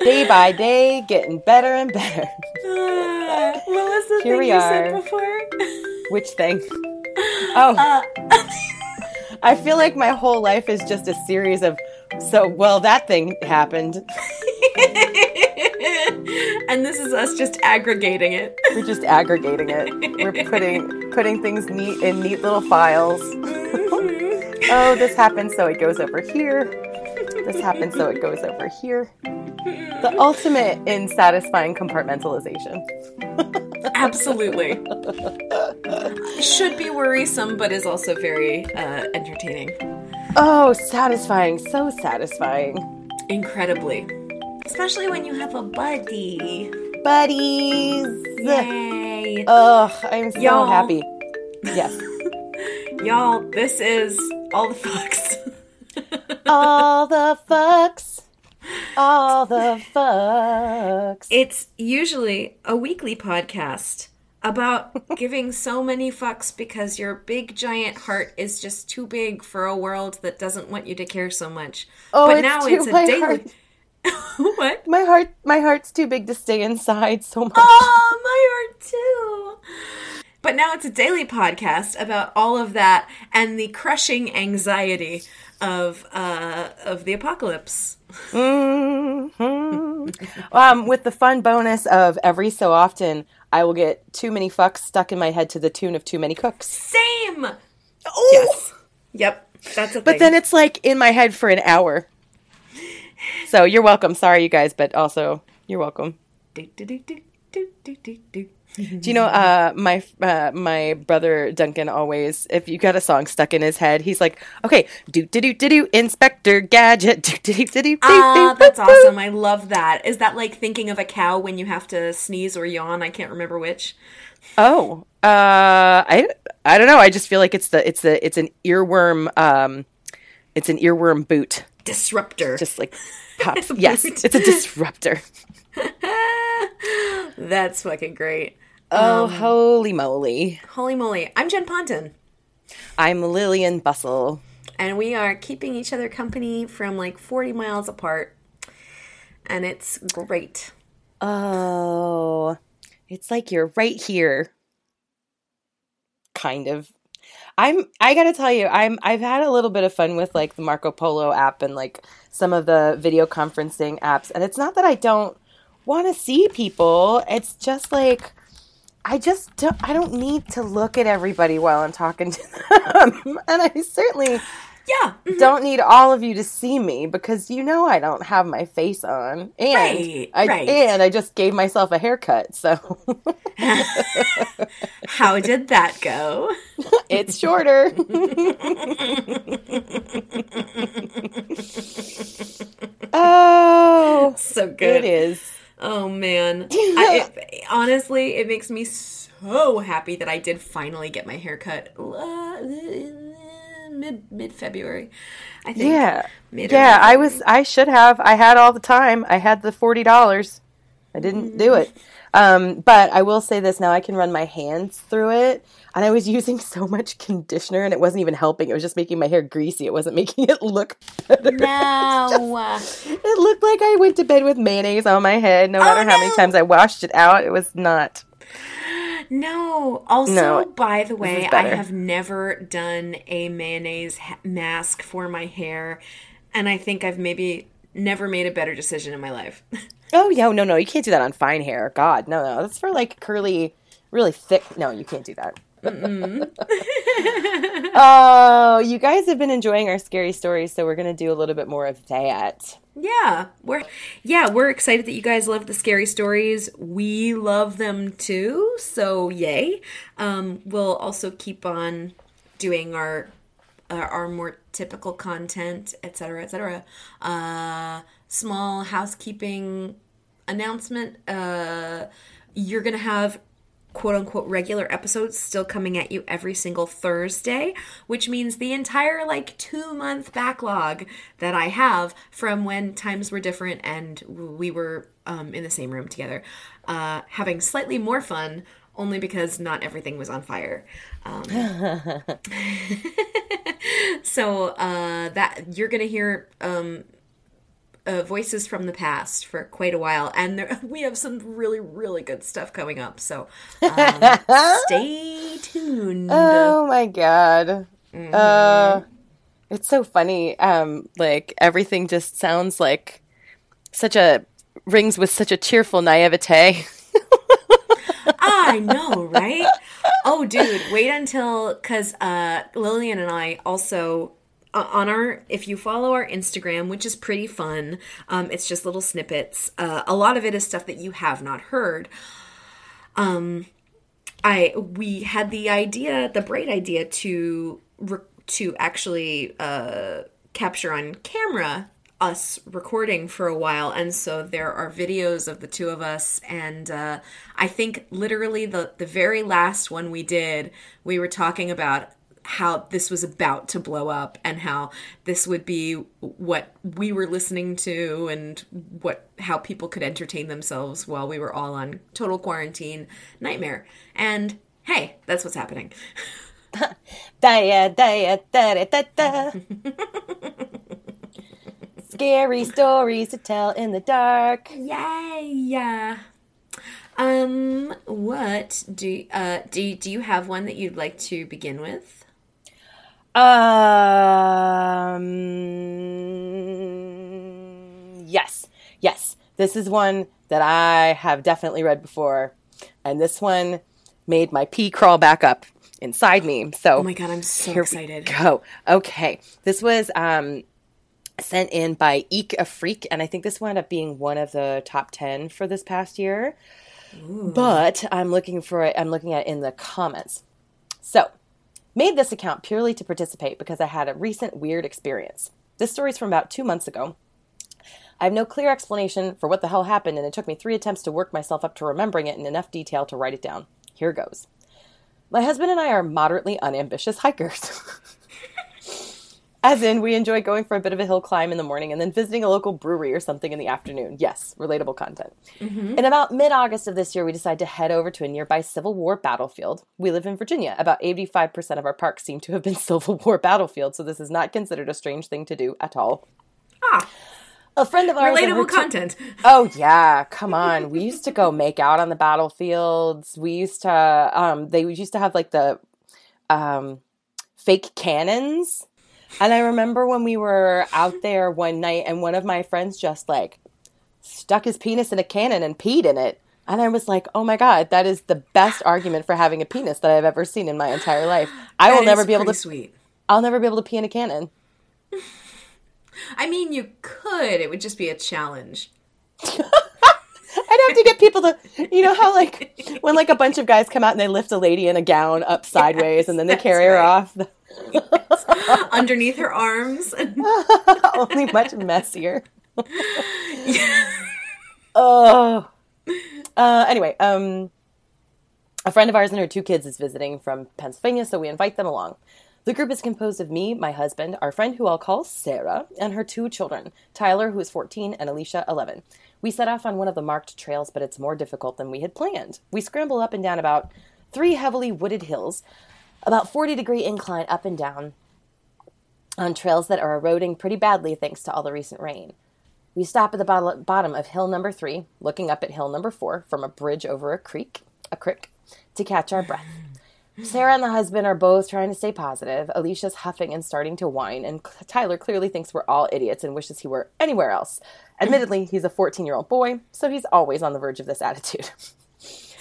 day by day, getting better and better. Uh, what was the Here thing we you are. said before? Which thing? Oh, Uh, I feel like my whole life is just a series of. So, well, that thing happened. and this is us just aggregating it. We're just aggregating it. We're putting putting things neat in neat little files. oh, this happened, so it goes over here. This happened, so it goes over here. The ultimate in satisfying compartmentalization. Absolutely. Should be worrisome, but is also very uh, entertaining. Oh, satisfying, so satisfying. Incredibly. Especially when you have a buddy. Buddies. Yay. Ugh, I'm so Y'all. happy. Yes. Y'all, this is all the fucks. All the fucks. All the fucks. It's usually a weekly podcast about giving so many fucks because your big giant heart is just too big for a world that doesn't want you to care so much. Oh, but it's now too- it's a daily. heart- what? My heart my heart's too big to stay inside so much. Oh, my heart too. But now it's a daily podcast about all of that and the crushing anxiety of uh, of the apocalypse. Mhm. um, with the fun bonus of every so often, I will get too many fucks stuck in my head to the tune of too many cooks. Same. Oh, Yes. Yep. That's a But thing. then it's like in my head for an hour. So you're welcome. Sorry, you guys, but also you're welcome. Do, do, do, do, do, do, do, do. Do you know uh, my uh, my brother Duncan always if you got a song stuck in his head he's like okay do do do do do Inspector Gadget do do do do do Ah, that's awesome. I love that. Is that like thinking of a cow when you have to sneeze or yawn? I can't remember which. Oh, uh, I I don't know. I just feel like it's the it's the it's an earworm. Um, it's an earworm boot. Disruptor. Just like pops. yes, it's a disruptor. That's fucking great. Oh, um, holy moly! Holy moly. I'm Jen Ponton. I'm Lillian Bustle. And we are keeping each other company from like 40 miles apart. And it's great. Oh, it's like you're right here. Kind of. I'm I got to tell you, I'm I've had a little bit of fun with like the Marco Polo app and like some of the video conferencing apps and it's not that I don't want to see people. It's just like I just don't, I don't need to look at everybody while I'm talking to them. and I certainly Yeah. Mm-hmm. don't need all of you to see me because you know I don't have my face on. And Right, I right. and I just gave myself a haircut, so How did that go? it's shorter. oh, So good. it is. Oh man. I, it, honestly, it makes me so happy that I did finally get my hair cut uh, mid mid February. I think. Yeah. Mid Yeah, I was I should have. I had all the time. I had the $40. I didn't do it. Um, but I will say this now I can run my hands through it. And I was using so much conditioner and it wasn't even helping. It was just making my hair greasy. It wasn't making it look better. No. It looked like I went to bed with mayonnaise on my head. No matter oh, how many times I washed it out, it was not. No. Also, No, by the way, I have never done a mayonnaise ha- mask for my hair, and I think I've maybe never made a better decision in my life. Oh, yeah, no, no, you can't do that on fine hair. God, no, no. That's for like curly, really thick. No, you can't do that. oh, you guys have been enjoying our scary stories, so we're going to do a little bit more of that. Yeah, we're yeah, we're excited that you guys love the scary stories. We love them too, so yay. Um, we'll also keep on doing our uh, our more typical content, etc., etc. Uh, small housekeeping announcement. Uh, you're gonna have quote unquote regular episodes still coming at you every single Thursday, which means the entire like two month backlog that I have from when times were different and we were um, in the same room together, uh, having slightly more fun. Only because not everything was on fire. Um, so uh, that you're gonna hear um, uh, voices from the past for quite a while, and there, we have some really, really good stuff coming up. So um, stay tuned. Oh my god. Uh, it's so funny. Um, like everything just sounds like such a rings with such a cheerful naivete. I know, right? Oh, dude, wait until because uh, Lillian and I also uh, on our if you follow our Instagram, which is pretty fun. Um, it's just little snippets. Uh, a lot of it is stuff that you have not heard. Um, I we had the idea, the bright idea to to actually uh, capture on camera us recording for a while and so there are videos of the two of us and uh, i think literally the the very last one we did we were talking about how this was about to blow up and how this would be what we were listening to and what how people could entertain themselves while we were all on total quarantine nightmare and hey that's what's happening. Scary stories to tell in the dark. Yay! Um, what do uh do do you have one that you'd like to begin with? Um, yes, yes. This is one that I have definitely read before, and this one made my pee crawl back up inside me. So, Oh my god, I'm so excited. go. Okay, this was um sent in by Eek a Freak, and I think this wound up being one of the top ten for this past year. But I'm looking for it. I'm looking at it in the comments. So, made this account purely to participate because I had a recent weird experience. This story is from about two months ago. I have no clear explanation for what the hell happened, and it took me three attempts to work myself up to remembering it in enough detail to write it down. Here goes. My husband and I are moderately unambitious hikers. As in, we enjoy going for a bit of a hill climb in the morning and then visiting a local brewery or something in the afternoon. Yes, relatable content. In about mid August of this year, we decided to head over to a nearby Civil War battlefield. We live in Virginia. About 85% of our parks seem to have been Civil War battlefields, so this is not considered a strange thing to do at all. Ah, A friend of ours. relatable content. Oh yeah, come on. We used to go make out on the battlefields. We used to um they used to have like the um fake cannons. And I remember when we were out there one night and one of my friends just like stuck his penis in a cannon and peed in it. And I was like, "Oh my god, that is the best argument for having a penis that I've ever seen in my entire life. I will never be able to sweet. I'll never be able to pee in a cannon." I mean, you could. It would just be a challenge. I'd have to get people to, you know how like when like a bunch of guys come out and they lift a lady in a gown up sideways and then they carry her right. off. Underneath her arms. Only much messier. oh. Uh, anyway, um, a friend of ours and her two kids is visiting from Pennsylvania, so we invite them along. The group is composed of me, my husband, our friend who I'll call Sarah, and her two children, Tyler, who is 14, and Alicia, 11. We set off on one of the marked trails, but it's more difficult than we had planned. We scramble up and down about three heavily wooded hills, about 40 degree incline up and down on trails that are eroding pretty badly thanks to all the recent rain. We stop at the bottom of hill number three, looking up at hill number four from a bridge over a creek, a creek, to catch our breath. Sarah and the husband are both trying to stay positive. Alicia's huffing and starting to whine, and Tyler clearly thinks we're all idiots and wishes he were anywhere else. Admittedly, he's a 14 year old boy, so he's always on the verge of this attitude.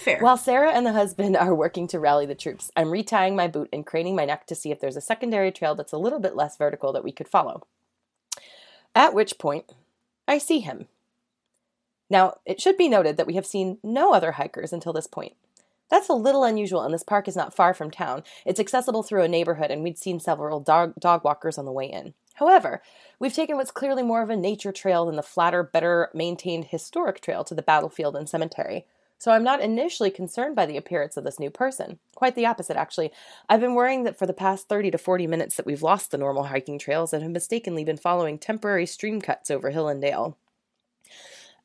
Fair. While Sarah and the husband are working to rally the troops, I'm retying my boot and craning my neck to see if there's a secondary trail that's a little bit less vertical that we could follow. At which point, I see him. Now, it should be noted that we have seen no other hikers until this point. That's a little unusual, and this park is not far from town. It's accessible through a neighborhood, and we'd seen several dog, dog walkers on the way in. However, we've taken what's clearly more of a nature trail than the flatter, better maintained historic trail to the battlefield and cemetery. So I'm not initially concerned by the appearance of this new person. Quite the opposite, actually. I've been worrying that for the past 30 to 40 minutes that we've lost the normal hiking trails and have mistakenly been following temporary stream cuts over hill and dale.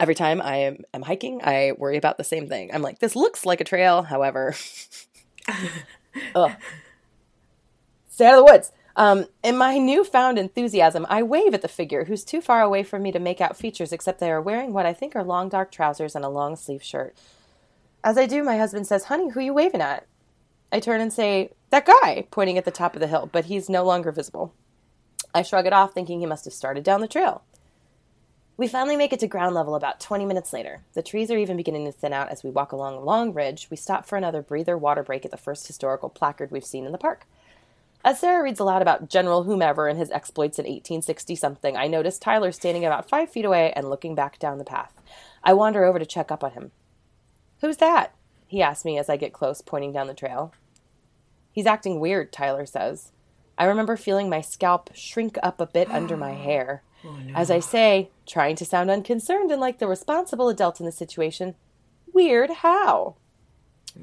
Every time I am, am hiking, I worry about the same thing. I'm like, this looks like a trail, however. Ugh. Stay out of the woods. Um, in my newfound enthusiasm, I wave at the figure, who's too far away for me to make out features except they are wearing what I think are long dark trousers and a long sleeve shirt. As I do, my husband says, Honey, who you waving at? I turn and say, That guy, pointing at the top of the hill, but he's no longer visible. I shrug it off, thinking he must have started down the trail. We finally make it to ground level about 20 minutes later. The trees are even beginning to thin out as we walk along a long ridge. We stop for another breather water break at the first historical placard we've seen in the park. As Sarah reads aloud about General Whomever and his exploits in 1860 something, I notice Tyler standing about five feet away and looking back down the path. I wander over to check up on him. Who's that? he asks me as I get close, pointing down the trail. He's acting weird, Tyler says. I remember feeling my scalp shrink up a bit under my hair. Oh, no. As I say, trying to sound unconcerned and like the responsible adult in the situation, weird how?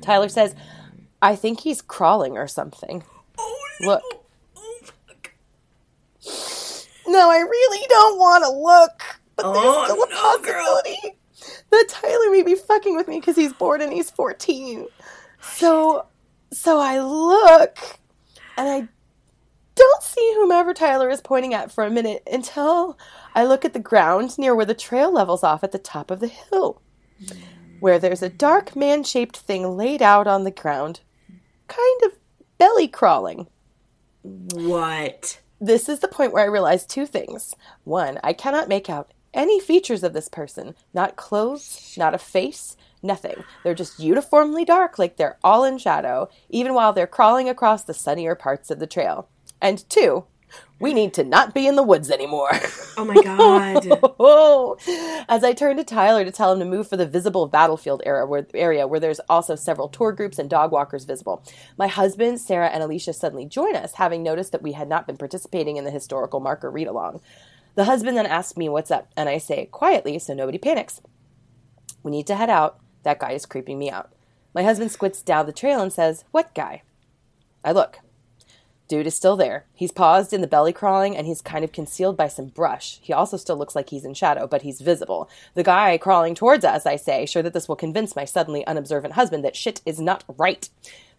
Tyler says, I think he's crawling or something. Oh, no. Look. Oh, no, I really don't want to look, but Oh, there's still a no, girl. That Tyler may be fucking with me because he's bored and he's 14. So, so I look, and I don't see whomever Tyler is pointing at for a minute until I look at the ground near where the trail levels off at the top of the hill, where there's a dark man shaped thing laid out on the ground, kind of belly crawling. What? This is the point where I realize two things. One, I cannot make out any features of this person, not clothes, not a face, nothing. They're just uniformly dark, like they're all in shadow, even while they're crawling across the sunnier parts of the trail. And two, we need to not be in the woods anymore. Oh my god. As I turn to Tyler to tell him to move for the visible battlefield area where, area where there's also several tour groups and dog walkers visible, my husband, Sarah, and Alicia suddenly join us, having noticed that we had not been participating in the historical marker read along. The husband then asks me what's up, and I say quietly so nobody panics. We need to head out. That guy is creeping me out. My husband squints down the trail and says, What guy? I look. Dude is still there. He's paused in the belly crawling and he's kind of concealed by some brush. He also still looks like he's in shadow, but he's visible. The guy crawling towards us, I say, sure that this will convince my suddenly unobservant husband that shit is not right.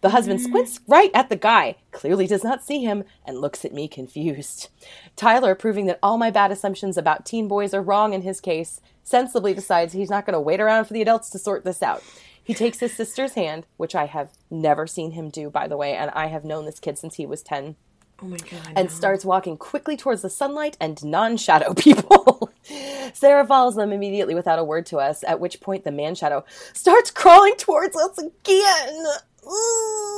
The husband mm. squints right at the guy, clearly does not see him, and looks at me confused. Tyler, proving that all my bad assumptions about teen boys are wrong in his case, sensibly decides he's not going to wait around for the adults to sort this out. He takes his sister's hand, which I have never seen him do, by the way, and I have known this kid since he was 10, Oh my god. and starts walking quickly towards the sunlight and non shadow people. Sarah follows them immediately without a word to us, at which point the man shadow starts crawling towards us again.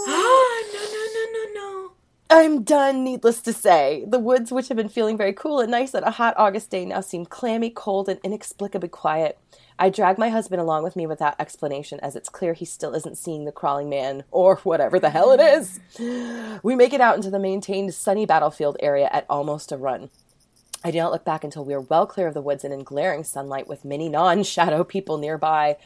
Ah, no, no, no, no, no. I'm done, needless to say. The woods, which have been feeling very cool and nice on a hot August day, now seem clammy, cold, and inexplicably quiet. I drag my husband along with me without explanation, as it's clear he still isn't seeing the crawling man, or whatever the hell it is. We make it out into the maintained sunny battlefield area at almost a run. I do not look back until we are well clear of the woods and in glaring sunlight with many non shadow people nearby.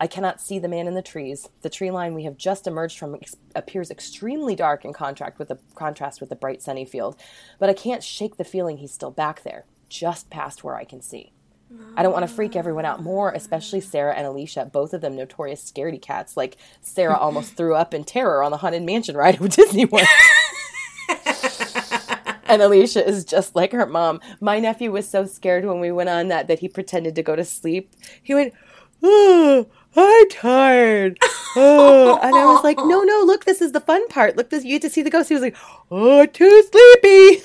I cannot see the man in the trees. The tree line we have just emerged from ex- appears extremely dark in contrast with the contrast with the bright sunny field, but I can't shake the feeling he's still back there, just past where I can see. I don't want to freak everyone out more, especially Sarah and Alicia, both of them notorious scaredy cats. Like Sarah almost threw up in terror on the Haunted Mansion ride of Disney World. and Alicia is just like her mom. My nephew was so scared when we went on that that he pretended to go to sleep. He went, "Oh, I'm tired." Oh. And I was like, "No, no, look, this is the fun part. Look, this you get to see the ghost." He was like, "Oh, too sleepy."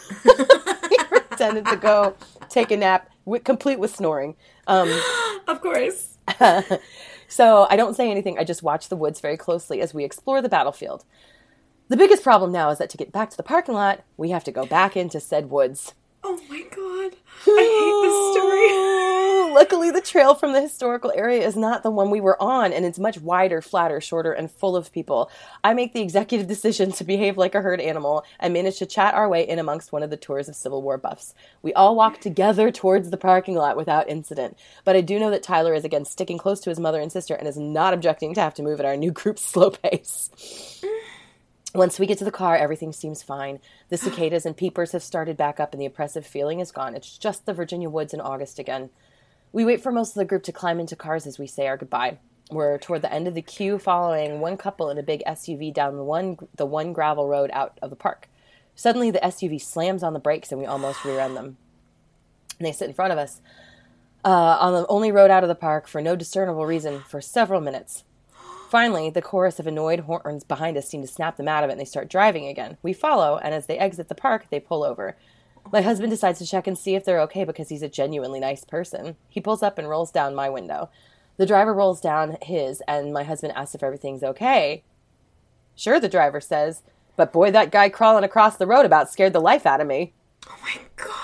he pretended to go take a nap, wi- complete with snoring. Um, Of course. so I don't say anything. I just watch the woods very closely as we explore the battlefield. The biggest problem now is that to get back to the parking lot, we have to go back into said woods. Oh my god. I hate this story. Luckily, the trail from the historical area is not the one we were on, and it's much wider, flatter, shorter, and full of people. I make the executive decision to behave like a herd animal and manage to chat our way in amongst one of the tours of Civil War buffs. We all walk together towards the parking lot without incident, but I do know that Tyler is again sticking close to his mother and sister and is not objecting to have to move at our new group's slow pace. Once we get to the car, everything seems fine. The cicadas and peepers have started back up, and the oppressive feeling is gone. It's just the Virginia woods in August again. We wait for most of the group to climb into cars as we say our goodbye. We're toward the end of the queue, following one couple in a big SUV down the one the one gravel road out of the park. Suddenly, the SUV slams on the brakes and we almost rear end them. And they sit in front of us uh, on the only road out of the park for no discernible reason for several minutes. Finally, the chorus of annoyed horns behind us seem to snap them out of it and they start driving again. We follow, and as they exit the park, they pull over. My husband decides to check and see if they're okay because he's a genuinely nice person. He pulls up and rolls down my window. The driver rolls down his, and my husband asks if everything's okay. Sure, the driver says, but boy, that guy crawling across the road about scared the life out of me. Oh my god.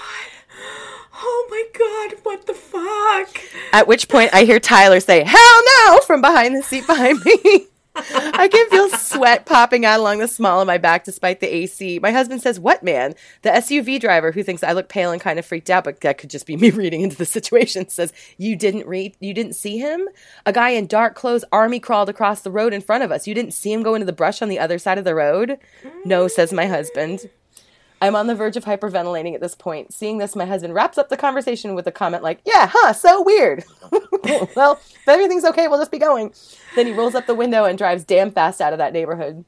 Oh my god, what the fuck? At which point I hear Tyler say, Hell no! from behind the seat behind me. I can feel sweat popping out along the small of my back despite the AC. My husband says, What man? The SUV driver, who thinks I look pale and kind of freaked out, but that could just be me reading into the situation, says, You didn't read you didn't see him? A guy in dark clothes army crawled across the road in front of us. You didn't see him go into the brush on the other side of the road? No, says my husband. I'm on the verge of hyperventilating at this point. Seeing this, my husband wraps up the conversation with a comment like, Yeah, huh, so weird. well, if everything's okay, we'll just be going. Then he rolls up the window and drives damn fast out of that neighborhood.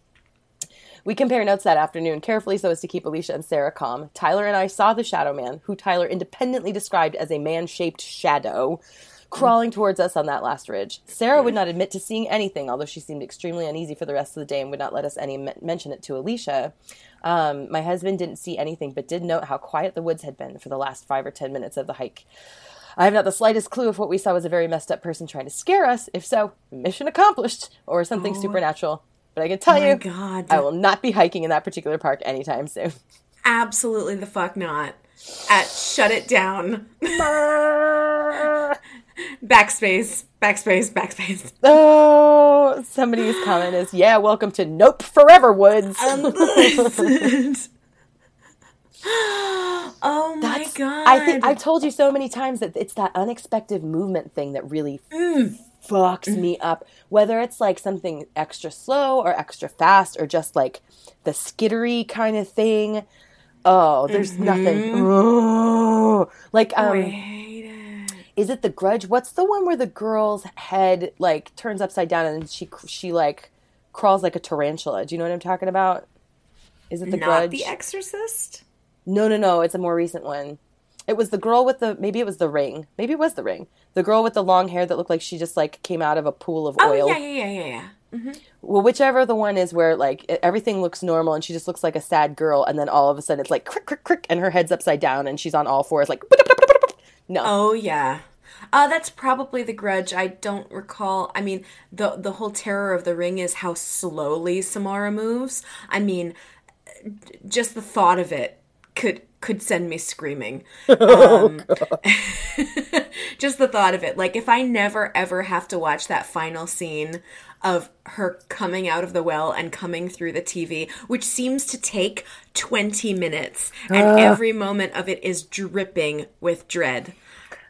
We compare notes that afternoon, carefully so as to keep Alicia and Sarah calm. Tyler and I saw the shadow man, who Tyler independently described as a man shaped shadow, crawling towards us on that last ridge. Sarah would not admit to seeing anything, although she seemed extremely uneasy for the rest of the day and would not let us any mention it to Alicia. Um, my husband didn't see anything, but did note how quiet the woods had been for the last five or ten minutes of the hike. I have not the slightest clue if what we saw was a very messed up person trying to scare us. If so, mission accomplished, or something oh. supernatural. But I can tell oh you, God. I will not be hiking in that particular park anytime soon. Absolutely the fuck not. At shut it down. backspace, backspace, backspace. Oh, somebody's comment is, yeah, welcome to Nope Forever Woods. Um, oh my That's, god! I think I told you so many times that it's that unexpected movement thing that really Mm. fucks me up. Whether it's like something extra slow or extra fast or just like the skittery kind of thing. Oh, there's Mm-hmm. nothing. Oh, like um, hate it. is it the Grudge? What's the one where the girl's head like turns upside down and she she like crawls like a tarantula? Do you know what I'm talking about? Is it the Not Grudge? The Exorcist. No, no, no. It's a more recent one. It was the girl with the maybe it was the ring. Maybe it was the ring. The girl with the long hair that looked like she just like came out of a pool of Oh oil. yeah, yeah, yeah, yeah, yeah. Well, whichever the one is where like everything looks normal and she just looks like a sad girl, and then all of a sudden it's like crick, crick, crick, and her head's upside down and she's on all fours like. No, Oh yeah. Uh, that's probably the grudge. I don't recall. I mean, the the whole terror of the ring is how slowly Samara moves. I mean, just the thought of it could could send me screaming. Um, just the thought of it. Like if I never ever have to watch that final scene of her coming out of the well and coming through the TV, which seems to take 20 minutes and every moment of it is dripping with dread.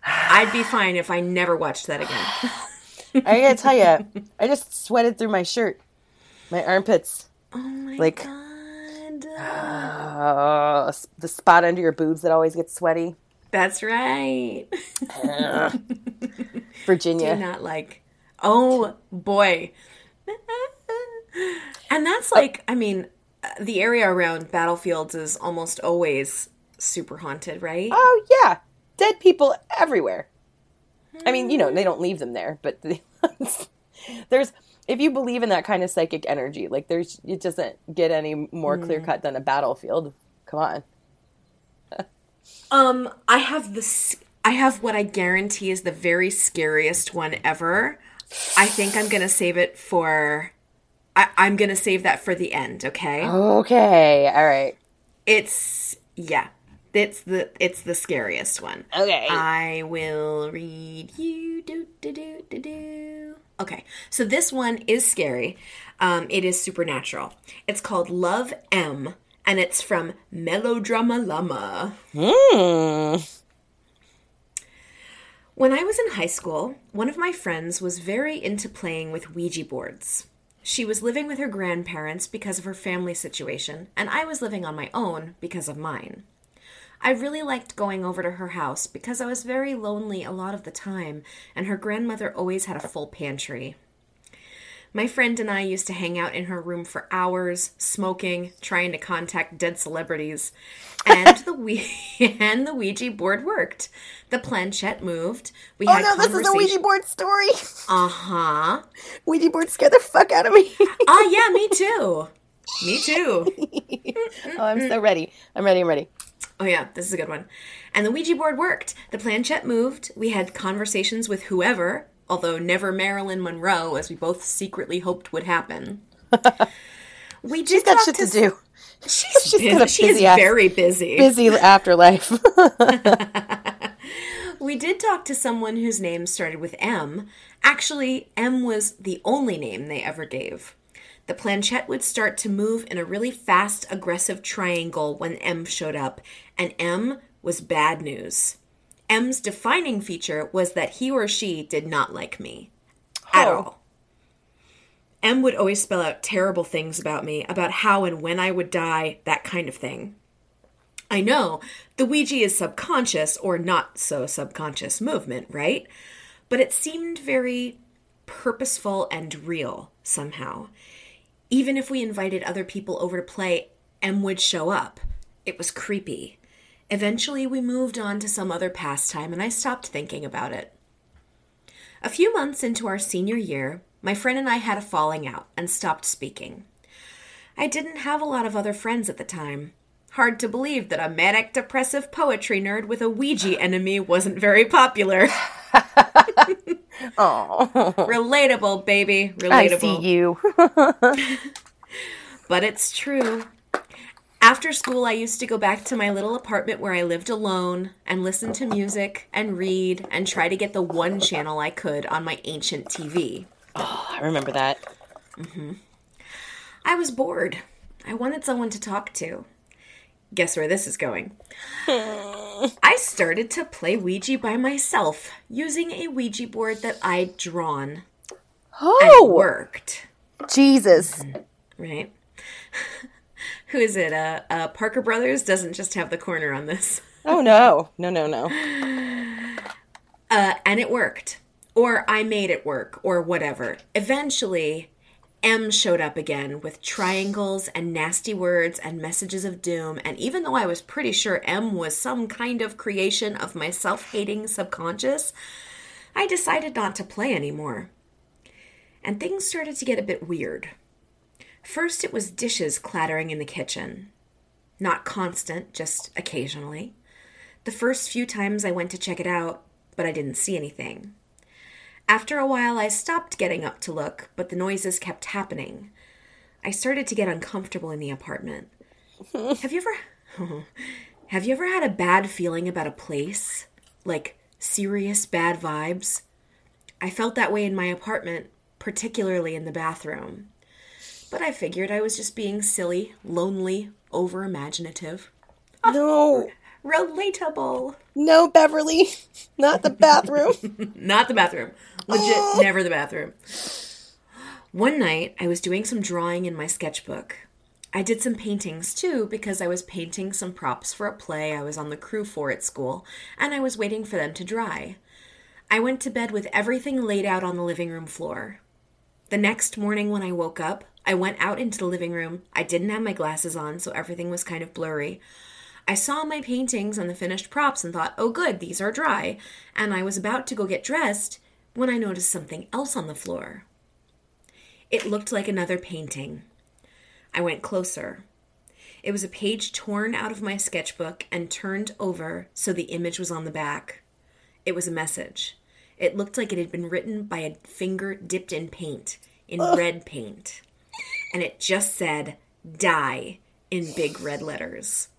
I'd be fine if I never watched that again. I gotta tell you, I just sweated through my shirt, my armpits, Oh my like god. Uh, the spot under your boobs that always gets sweaty. That's right. Virginia. Do not like. Oh boy. and that's like, I mean, uh, the area around battlefields is almost always super haunted, right? Oh yeah, dead people everywhere. I mean, you know, they don't leave them there, but there's if you believe in that kind of psychic energy, like there's it doesn't get any more clear cut than a battlefield. Come on. Um, I have this. I have what I guarantee is the very scariest one ever. I think I'm gonna save it for. I, I'm gonna save that for the end. Okay. Okay, all right. It's yeah. It's the it's the scariest one. Okay. I will read you. Do do do do do. Okay, so this one is scary. Um, it is supernatural. It's called Love M, and it's from Melodrama Llama. Hmm. When I was in high school, one of my friends was very into playing with Ouija boards. She was living with her grandparents because of her family situation, and I was living on my own because of mine. I really liked going over to her house because I was very lonely a lot of the time, and her grandmother always had a full pantry. My friend and I used to hang out in her room for hours, smoking, trying to contact dead celebrities. And the we- and the Ouija board worked. The planchette moved. We Oh had no, this is a Ouija board story. Uh huh. Ouija board scared the fuck out of me. Oh yeah, me too. Me too. oh, I'm so ready. I'm ready. I'm ready. Oh yeah, this is a good one. And the Ouija board worked. The planchette moved. We had conversations with whoever, although never Marilyn Monroe, as we both secretly hoped would happen. We did She's got talk shit to s- do. She's, She's busy. a She is busy ass- very busy. Busy afterlife. We did talk to someone whose name started with M. Actually, M was the only name they ever gave. The planchette would start to move in a really fast, aggressive triangle when M showed up, and M was bad news. M's defining feature was that he or she did not like me. At Oh. all. M would always spell out terrible things about me, about how and when I would die, that kind of thing. I know the Ouija is subconscious or not so subconscious movement, right? But it seemed very purposeful and real somehow. Even if we invited other people over to play, M would show up. It was creepy. Eventually, we moved on to some other pastime and I stopped thinking about it. A few months into our senior year, my friend and I had a falling out and stopped speaking. I didn't have a lot of other friends at the time. Hard to believe that a manic depressive poetry nerd with a Ouija enemy wasn't very popular. Oh, Relatable, baby. Relatable. I see you. But it's true. After school, I used to go back to my little apartment where I lived alone and listen to music and read and try to get the one channel I could on my ancient TV. Oh, I remember that. Mm-hmm. I was bored. I wanted someone to talk to. Guess where this is going? I started to play Ouija by myself using a Ouija board that I'd drawn. And it Oh, worked, Jesus. right? Who is it? Uh, uh, Parker Brothers doesn't just have the corner on this. Oh no, no, no, no. Uh, and it worked. Or I made it work, or whatever. Eventually, M showed up again with triangles and nasty words and messages of doom. And even though I was pretty sure M was some kind of creation of my self hating subconscious, I decided not to play anymore. And things started to get a bit weird. First, it was dishes clattering in the kitchen. Not constant, just occasionally. The first few times I went to check it out, but I didn't see anything. After a while, I stopped getting up to look, but the noises kept happening. I started to get uncomfortable in the apartment. have you ever Have you ever had a bad feeling about a place? Like serious bad vibes? I felt that way in my apartment, particularly in the bathroom. But I figured I was just being silly, lonely, over imaginative. No, Relatable. no, Beverly. Not the bathroom. Not the bathroom. Legit, never the bathroom. One night, I was doing some drawing in my sketchbook. I did some paintings too because I was painting some props for a play I was on the crew for at school, and I was waiting for them to dry. I went to bed with everything laid out on the living room floor. The next morning, when I woke up, I went out into the living room. I didn't have my glasses on, so everything was kind of blurry. I saw my paintings and the finished props and thought, oh, good, these are dry. And I was about to go get dressed when I noticed something else on the floor. It looked like another painting. I went closer. It was a page torn out of my sketchbook and turned over so the image was on the back. It was a message. It looked like it had been written by a finger dipped in paint, in red paint. And it just said, die, in big red letters.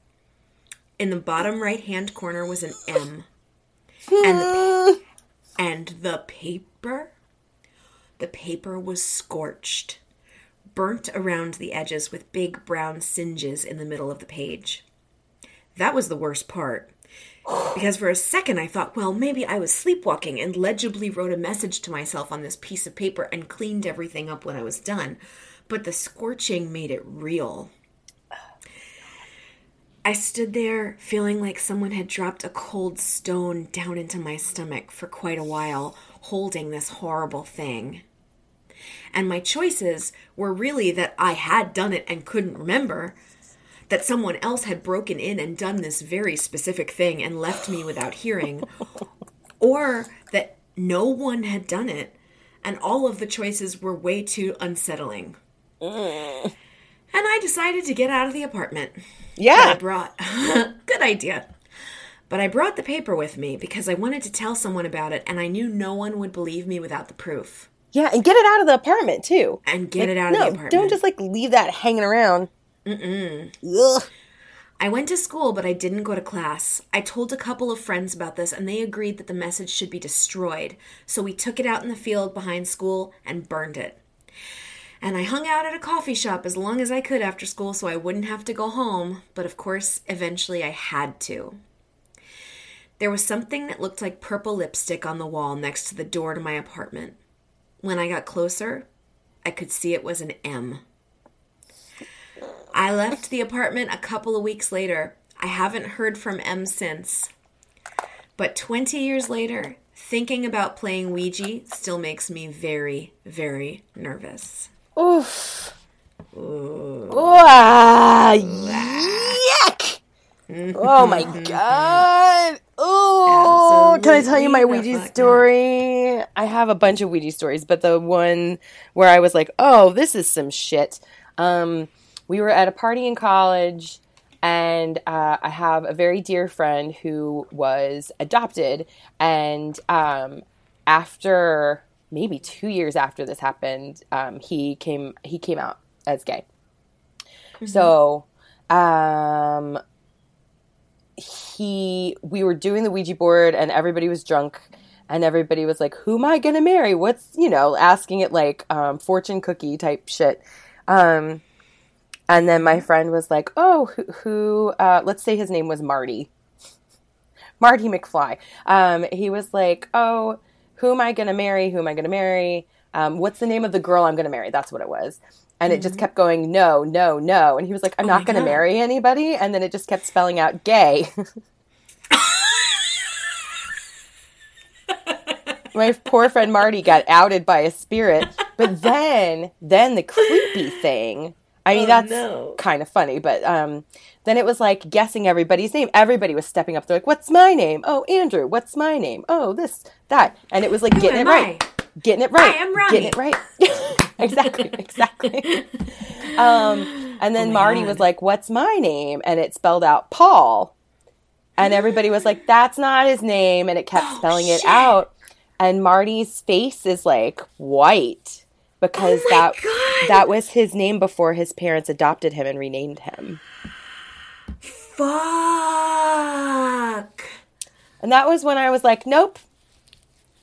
In the bottom right hand corner was an M. And the, and the paper? The paper was scorched, burnt around the edges with big brown singes in the middle of the page. That was the worst part. Because for a second I thought, well, maybe I was sleepwalking and legibly wrote a message to myself on this piece of paper and cleaned everything up when I was done. But the scorching made it real. I stood there feeling like someone had dropped a cold stone down into my stomach for quite a while, holding this horrible thing. And my choices were really that I had done it and couldn't remember, that someone else had broken in and done this very specific thing and left me without hearing, or that no one had done it and all of the choices were way too unsettling. And I decided to get out of the apartment. Yeah. I brought good idea. But I brought the paper with me because I wanted to tell someone about it and I knew no one would believe me without the proof. Yeah, and get it out of the apartment too. And get Like, it out no, of the apartment. don't just like leave that hanging around. Mm-mm. Ugh. I went to school, but I didn't go to class. I told a couple of friends about this, and they agreed that the message should be destroyed. So we took it out in the field behind school and burned it. And I hung out at a coffee shop as long as I could after school so I wouldn't have to go home, but of course, eventually I had to. There was something that looked like purple lipstick on the wall next to the door to my apartment. When I got closer, I could see it was an M. I left the apartment a couple of weeks later. I haven't heard from M since. But 20 years later, thinking about playing Ouija still makes me very, very nervous. Oof. Ah, yuck. Oh my god. Oh, can I tell you my Ouija story? I have a bunch of Ouija stories, but the one where I was like, "Oh, this is some shit." Um, we were at a party in college, and uh, I have a very dear friend who was adopted, and um, after maybe two years after this happened, um, he came he came out as gay. So, um, he we were doing the Ouija board and everybody was drunk and everybody was like, "Who am I gonna marry?" What's you know asking it like um, fortune cookie type shit. Um, and then my friend was like, "Oh, who? who uh, let's say his name was Marty." Marty McFly. Um, he was like, "Oh, who am I gonna marry? Who am I gonna marry? Um, what's the name of the girl I'm gonna marry?" That's what it was. And it just kept going, no, no, no. And he was like, I'm Mm-hmm. Oh not going to marry anybody. And then it just kept spelling out gay. My poor friend Marty got outed by a spirit. But then, then the creepy thing. I mean, Oh, that's no. kind of funny, but um, then it was like guessing everybody's name. Everybody was stepping up. They're like, "What's my name? Oh, Andrew. What's my name? Oh, this, that." And it was like getting it right, getting it right, I am Ronnie. getting it right. exactly, exactly. um, and then Oh Marty God. was like, "What's my name?" And it spelled out Paul. And everybody was like, "That's not his name," and it kept spelling it Oh, out. And Marty's face is like white because Oh that God. that was his name before his parents adopted him and renamed him. Fuck. And that was when I was like, "Nope,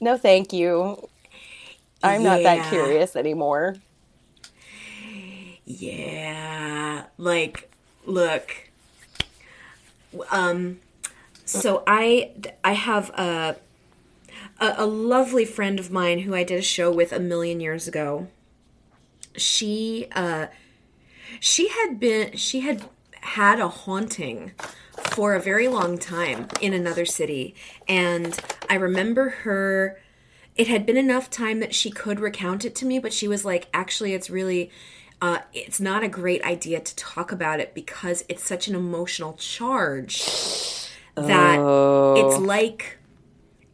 no, thank you. I'm not that curious anymore." Yeah. Like, look. Um so I I have a a, a lovely friend of mine who I did a show with a million years ago. She uh she had been she had had a haunting for a very long time in another city and I remember her it had been enough time that she could recount it to me, but she was like, actually, it's really, uh, it's not a great idea to talk about it because it's such an emotional charge that it's like,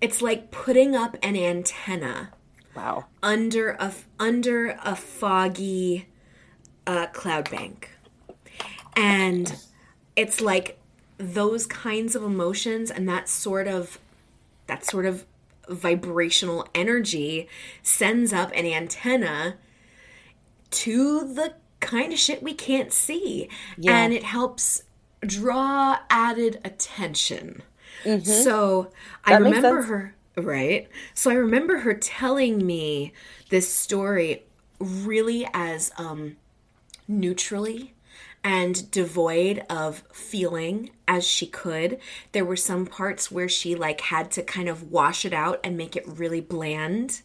it's like putting up an antenna Wow. under a under a foggy uh, cloud bank, and it's like those kinds of emotions and that sort of that sort of vibrational energy sends up an antenna to the kind of shit we can't see Yeah. and it helps draw added attention so i That makes remember her right so i remember her telling me this story really as um neutrally and devoid of feeling as she could. There were some parts where she like had to kind of wash it out and make it really bland.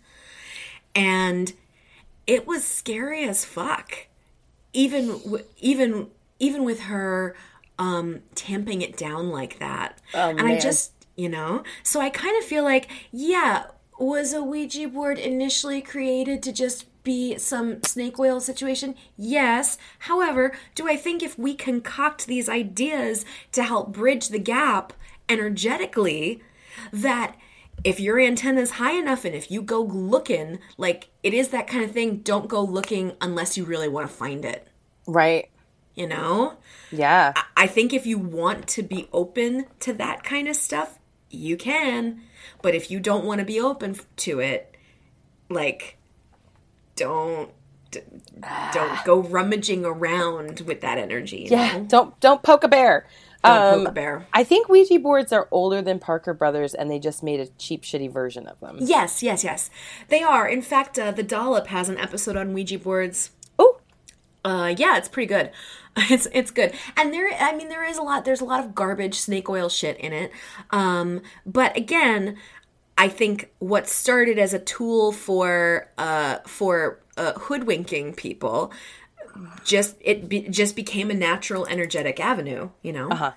And it was scary as fuck. Even even even with her um tamping it down like that. and I just, you know, so I kind of feel like yeah, was a Ouija board initially created to just be some snake oil situation? Yes. However, do I think if we concoct these ideas to help bridge the gap energetically, that if your antenna is high enough and if you go looking, like it is that kind of thing, don't go looking unless you really want to find it. Right. You know? Yeah. I think if you want to be open to that kind of stuff, you can. But if you don't want to be open to it, like, don't don't go rummaging around with that energy. you Yeah. know? Don't don't poke a bear. Don't Um, poke a bear. I think Ouija boards are older than Parker Brothers, and they just made a cheap, shitty version of them. Yes, yes, yes. They are. In fact, uh, the Dollop has an episode on Ouija boards. Uh, yeah, it's pretty good. It's it's good, and there. I mean, there is a lot. There's a lot of garbage snake oil shit in it. Um, but again, I think what started as a tool for uh for uh, hoodwinking people, just it be, just became a natural energetic avenue. You know. Uh-huh.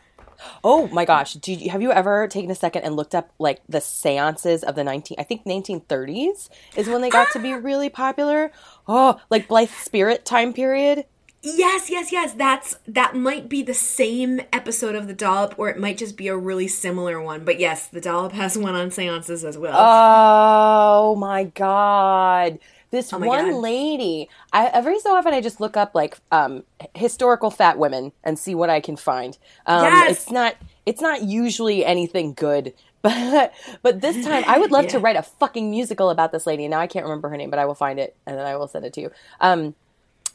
Oh my gosh! Do you, have you ever taken a second and looked up like the seances of the nineteen? I think nineteen thirties is when they got to be really popular. Oh, like Blithe Spirit time period. Yes, yes, yes. That's that might be the same episode of the Dollop, or it might just be a really similar one. But yes, the Dollop has one on seances as well. Oh my god. This my one God. lady, I, every so often I just look up like um, historical fat women and see what I can find. Um, Yes. It's not it's not usually anything good, but but this time I would love to write a fucking musical about this lady. Now I can't remember her name, but I will find it and then I will send it to you. Um,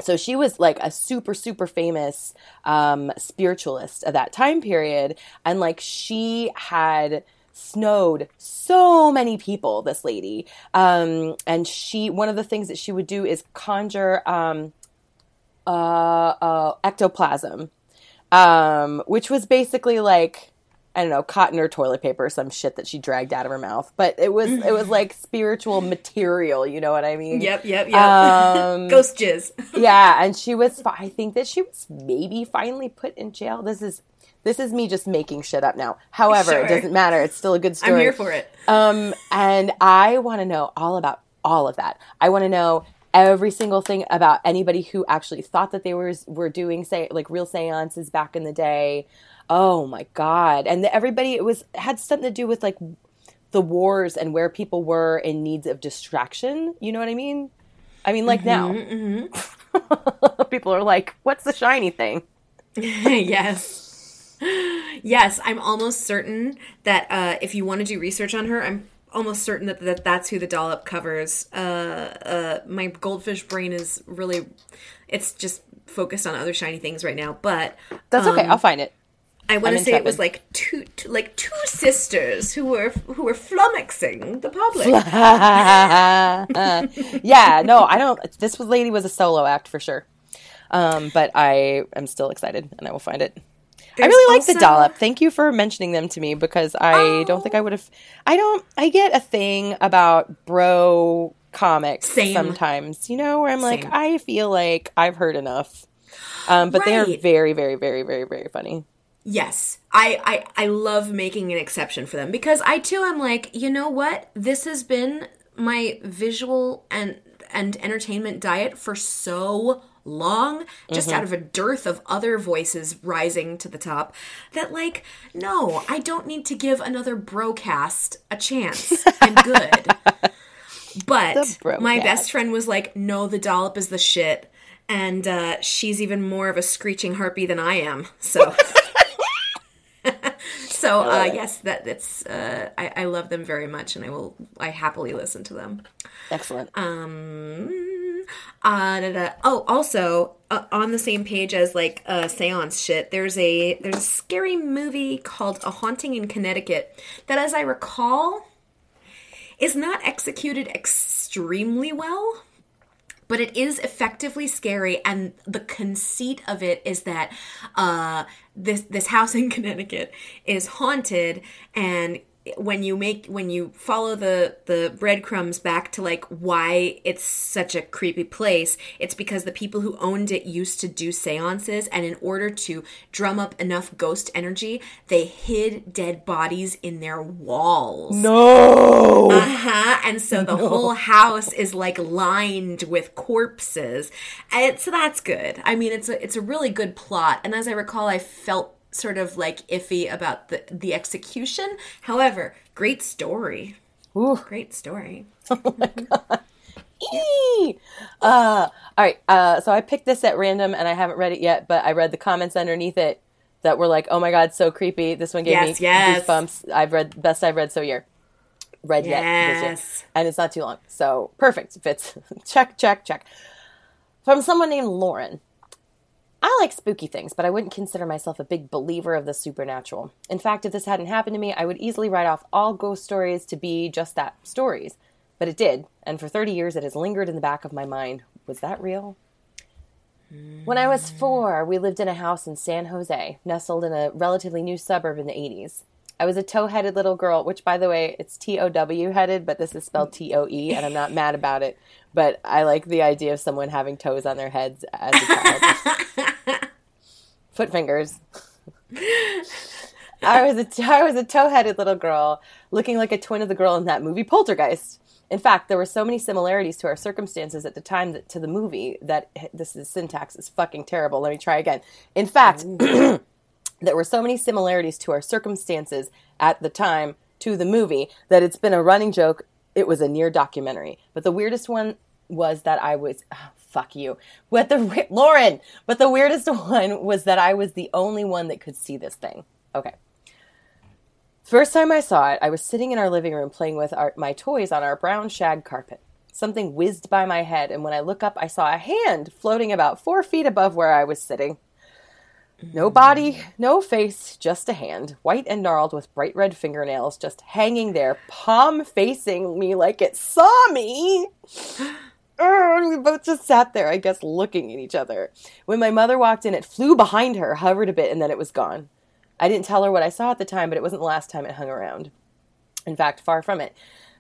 so she was like a super super famous um, spiritualist of that time period and like she had snowed so many people this lady um, and she one of the things that she would do is conjure um, uh, uh, ectoplasm um, which was basically like I don't know, cotton or toilet paper or some shit that she dragged out of her mouth. But it was it was like spiritual material, you know what I mean? Yep, yep, yep. Um, Ghost jizz. yeah, and she was. I think that she was maybe finally put in jail. This is this is me just making shit up now. However, it doesn't matter. It's still a good story. I'm here for it. Um, and I want to know all about all of that. I want to know every single thing about anybody who actually thought that they were were doing say like real seances back in the day. Oh my god! And the, everybody it was had something to do with like the wars and where people were in needs of distraction. You know what I mean? I mean, like now, people are like, "What's the shiny thing?" yes. Yes, I'm almost certain that uh, if you want to do research on her, I'm almost certain that, that that's who the dollop covers. Uh, uh, my goldfish brain is really, it's just focused on other shiny things right now. But That's okay. I'll find it. I want to say it was like two, two, like two sisters who were who were flummoxing the public. yeah, no, I don't. This was lady was a solo act for sure. Um, but I am still excited, and I will find it. I There's really like the dollop. Thank you for mentioning them to me because I don't think I would have. I don't. I get a thing about bro comics Same. sometimes, you know, where I'm like, Same. I feel like I've heard enough. Um, but they are very, very, very, very, very funny. Yes. I, I I love making an exception for them because I too am like, you know what? This has been my visual and and entertainment diet for so long just out of a dearth of other voices rising to the top that like no i don't need to give another brocast a chance. I'm good. But my best friend was like no the dollop is the shit. And uh, she's even more of a screeching harpy than i am. So so uh, yes that that's uh, I, I love them very much and i will i happily listen to them. Excellent. um, uh, da, da. Oh, also uh, on the same page as like uh, seance shit, there's a there's a scary movie called A Haunting in Connecticut that, as I recall, is not executed extremely well. But it is effectively scary, and the conceit of it is that uh, this this house in Connecticut is haunted, and when you make when you follow the the breadcrumbs back to like why it's such a creepy place it's because the people who owned it used to do seances and in order to drum up enough ghost energy they hid dead bodies in their walls no. uh-huh and so the whole house is like lined with corpses. And so that's good. I mean, it's a it's a really good plot. And as I recall, I felt sort of like iffy about the the execution. However, great story. Ooh. Great story. Eee! Uh, all right. Uh, so I picked this at random and I haven't read it yet, but I read the comments underneath it that were like, "Oh my god, so creepy." This one gave Yes, me yes. goosebumps. I've read best I've read so year. Read yet year. Yes. and it's not too long, so perfect. Fits. check, check, check. From someone named Lauren. I like spooky things, but I wouldn't consider myself a big believer of the supernatural. In fact, if this hadn't happened to me, I would easily write off all ghost stories to be just that stories. But it did, and for 30 years it has lingered in the back of my mind. Was that real? When I was four, we lived in a house in San Jose, nestled in a relatively new suburb in the 80s. I was a toe headed little girl, which, by the way, it's T O W headed, but this is spelled T O E, and I'm not mad about it. But I like the idea of someone having toes on their heads as a child. Foot fingers. I was a I was a toe-headed little girl, looking like a twin of the girl in that movie Poltergeist. In fact, there were so many similarities to our circumstances at the time that, to the movie that this is syntax is fucking terrible. Let me try again. In fact, there were so many similarities to our circumstances at the time to the movie that it's been a running joke. It was a near documentary. But the weirdest one was that I was oh, fuck you. But the Lauren, but the weirdest one was that I was the only one that could see this thing. Okay. First time I saw it, I was sitting in our living room playing with our, my toys on our brown shag carpet. Something whizzed by my head, and when I look up, I saw a hand floating about four feet above where I was sitting. No body, no face, just a hand, white and gnarled with bright red fingernails, just hanging there, palm facing me like it saw me. We both just sat there, I guess, looking at each other. When my mother walked in, it flew behind her, hovered a bit, and then it was gone. I didn't tell her what I saw at the time, but it wasn't the last time it hung around. In fact, far from it.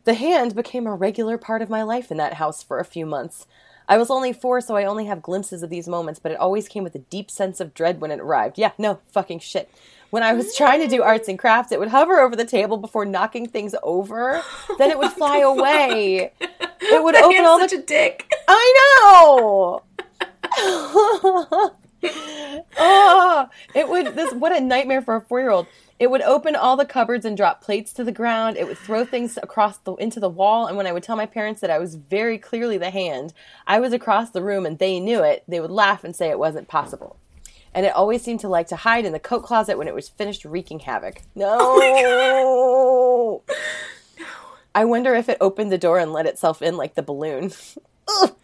The hand became a regular part of my life in that house for a few months. I was only four, so I only have glimpses of these moments, but it always came with a deep sense of dread when it arrived. Yeah, no, fucking shit. When I was trying to do arts and crafts, it would hover over the table before knocking things over. Oh then it would fly away. It would That open all the such a dick. I know. oh, it would this what a nightmare for a 4-year-old. It would open all the cupboards and drop plates to the ground. It would throw things across the into the wall and when I would tell my parents that I was very clearly the hand, I was across the room and they knew it, they would laugh and say it wasn't possible. And it always seemed to like to hide in the coat closet when it was finished wreaking havoc. No. I wonder if it opened the door and let itself in like the balloon. Ugh.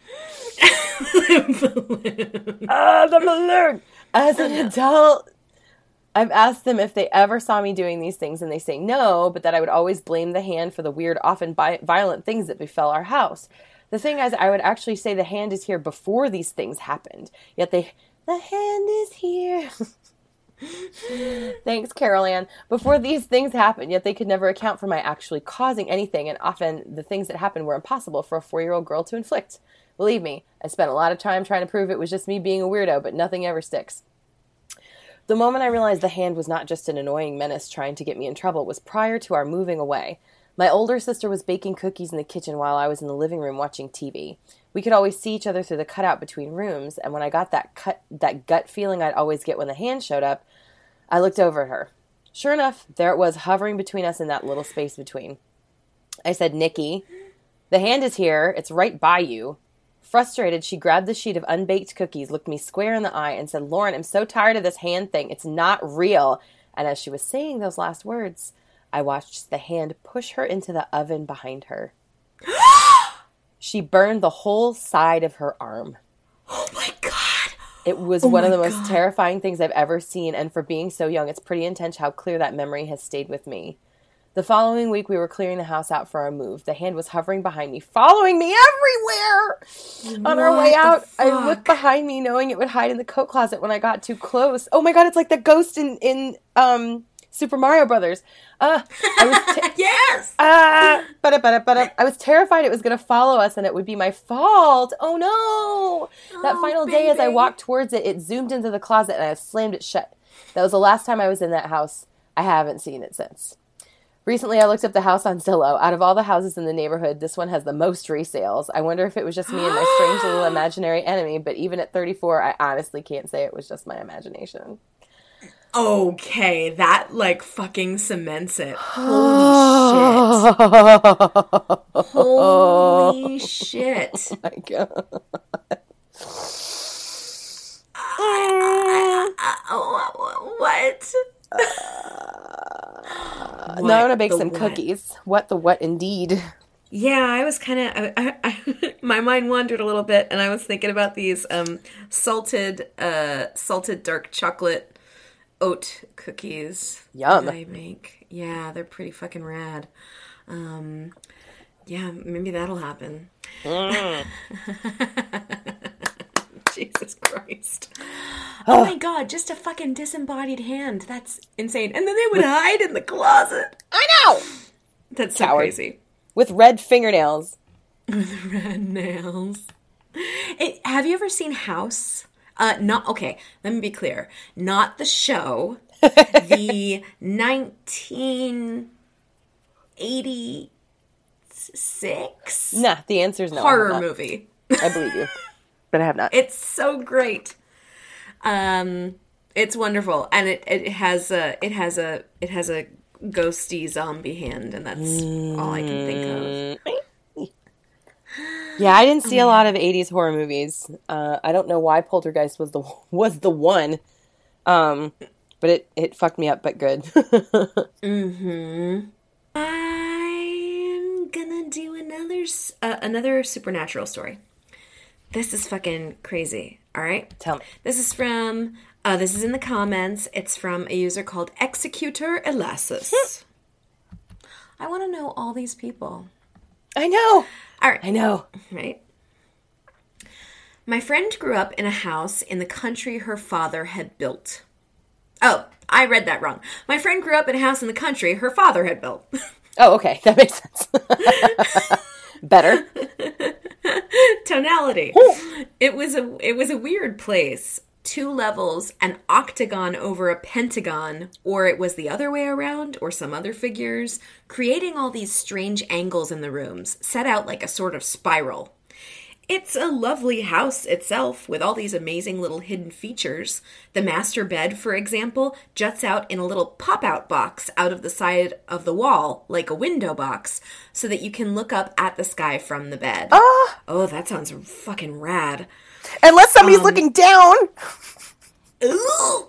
Ah, the balloon. As an adult, I've asked them if they ever saw me doing these things, and they say no, but that I would always blame the hand for the weird, often bi- violent things that befell our house. The thing is, I would actually say the hand is here before these things happened. Yet they, the hand is here. Thanks, Carol Anne. Before these things happened, yet they could never account for my actually causing anything, and often the things that happened were impossible for a four year old girl to inflict. Believe me, I spent a lot of time trying to prove it was just me being a weirdo, but nothing ever sticks. The moment I realized the hand was not just an annoying menace trying to get me in trouble was prior to our moving away. My older sister was baking cookies in the kitchen while I was in the living room watching TV. We could always see each other through the cutout between rooms, and when I got that cut that gut feeling I'd always get when the hand showed up, I looked over at her. Sure enough, there it was hovering between us in that little space between. I said, Nikki, the hand is here. It's right by you. Frustrated, she grabbed the sheet of unbaked cookies, looked me square in the eye, and said, Lauren, I'm so tired of this hand thing. It's not real. And as she was saying those last words, I watched the hand push her into the oven behind her. she burned the whole side of her arm. Oh my god. It was Oh one of the most terrifying things I've ever seen, and for being so young, it's pretty intense how clear that memory has stayed with me. The following week, we were clearing the house out for our move. The hand was hovering behind me, following me everywhere. On our way out, I looked behind me, knowing it would hide in the coat closet when I got too close. Oh my god, it's like the ghost in in um Super Mario Brothers. Uh, I was t- yes. But but but I was terrified it was going to follow us and it would be my fault. Oh no! That Oh, final day, as I walked towards it, it zoomed into the closet and I slammed it shut. That was the last time I was in that house. I haven't seen it since. Recently, I looked up the house on Zillow. Out of all the houses in the neighborhood, this one has the most resales. I wonder if it was just me and my strange little imaginary enemy, but even at 34, I honestly can't say it was just my imagination. Okay, that like fucking cements it. Holy shit. Holy shit. Oh my god. Oh, what? Now I'm gonna bake some what? cookies. What the what indeed? Yeah, I was kind of I, I, I, my mind wandered a little bit, and I was thinking about these um, salted uh, salted dark chocolate oat cookies Yum. that I make. Yeah, they're pretty fucking rad. Um, yeah, maybe that'll happen. Jesus Christ. Oh my god, just a fucking disembodied hand. That's insane. And then they would hide in the closet. I know. That's so Coward. crazy. With red fingernails. Red nails. It, have you ever seen House? Uh, not okay. Let me be clear. Not the show. the 1986 Nah, the answer's no. Horror movie. I believe you, but I have not. It's so great. Um, it's wonderful, and it, it has a it has a it has a ghosty zombie hand, and that's all I can think of. Yeah, I didn't see a lot of '80s horror movies. Uh, I don't know why Poltergeist was the was the one, um, but it it fucked me up, but good. mhm I'm gonna do another uh, another supernatural story. This is fucking crazy. All right. Tell me. This is from. Uh, this is in the comments. It's from a user called Executor Elassus. I want to know all these people. I know. All right. I know. right? My friend grew up in a house in the country her father had built. Oh, I read that wrong. My friend grew up in a house in the country her father had built. Oh, okay, that makes sense. Better. Tonality. It was a it was a weird place. Two levels, an octagon over a pentagon, or it was the other way around, or some other figures, creating all these strange angles in the rooms, set out like a sort of spiral. It's a lovely house itself with all these amazing little hidden features. The master bed, for example, juts out in a little pop out box out of the side of the wall, like a window box, so that you can look up at the sky from the bed. Ah! Oh, that sounds fucking rad. Unless somebody's um, looking down. Ooh!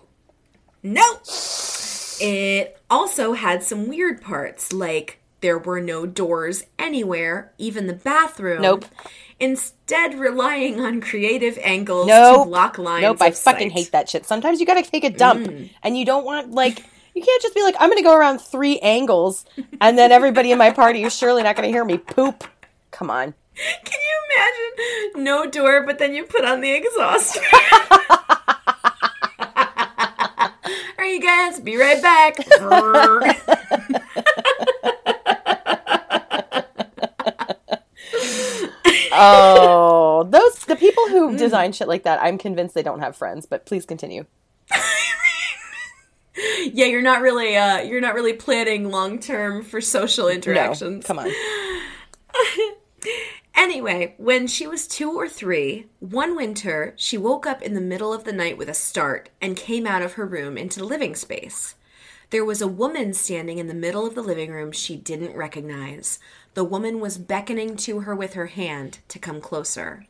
No! It also had some weird parts, like there were no doors anywhere, even the bathroom. Nope. Instead, relying on creative angles Nope. to block lines. Nope, I fucking sight. hate that shit. Sometimes you gotta take a dump, Mm. and you don't want like you can't just be like, I'm gonna go around three angles, and then everybody in my party is surely not gonna hear me poop. Come on. Can you imagine no door, but then you put on the exhaust? All right, you guys, be right back. Oh, those the people Mm. who design shit like that. I'm convinced they don't have friends. But please continue. yeah, you're not really uh you're not really planning long term for social No, interactions. come on. Anyway, when she was two or three, one winter she woke up in the middle of the night with a start and came out of her room into the living space. There was a woman standing in the middle of the living room she didn't recognize. The woman was beckoning to her with her hand to come closer.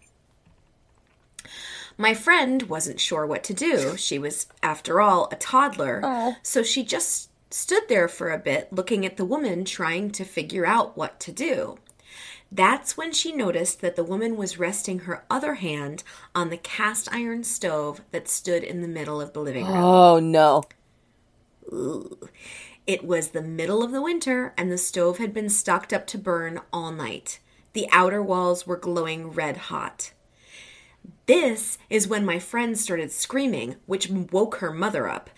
My friend wasn't sure what to do. She was, after all, a toddler. Oh. So she just stood there for a bit, looking at the woman, trying to figure out what to do. That's when she noticed that the woman was resting her other hand on the cast iron stove that stood in the middle of the living room. Oh no. It was the middle of the winter, and the stove had been stocked up to burn all night. The outer walls were glowing red hot. This is when my friend started screaming, which woke her mother up.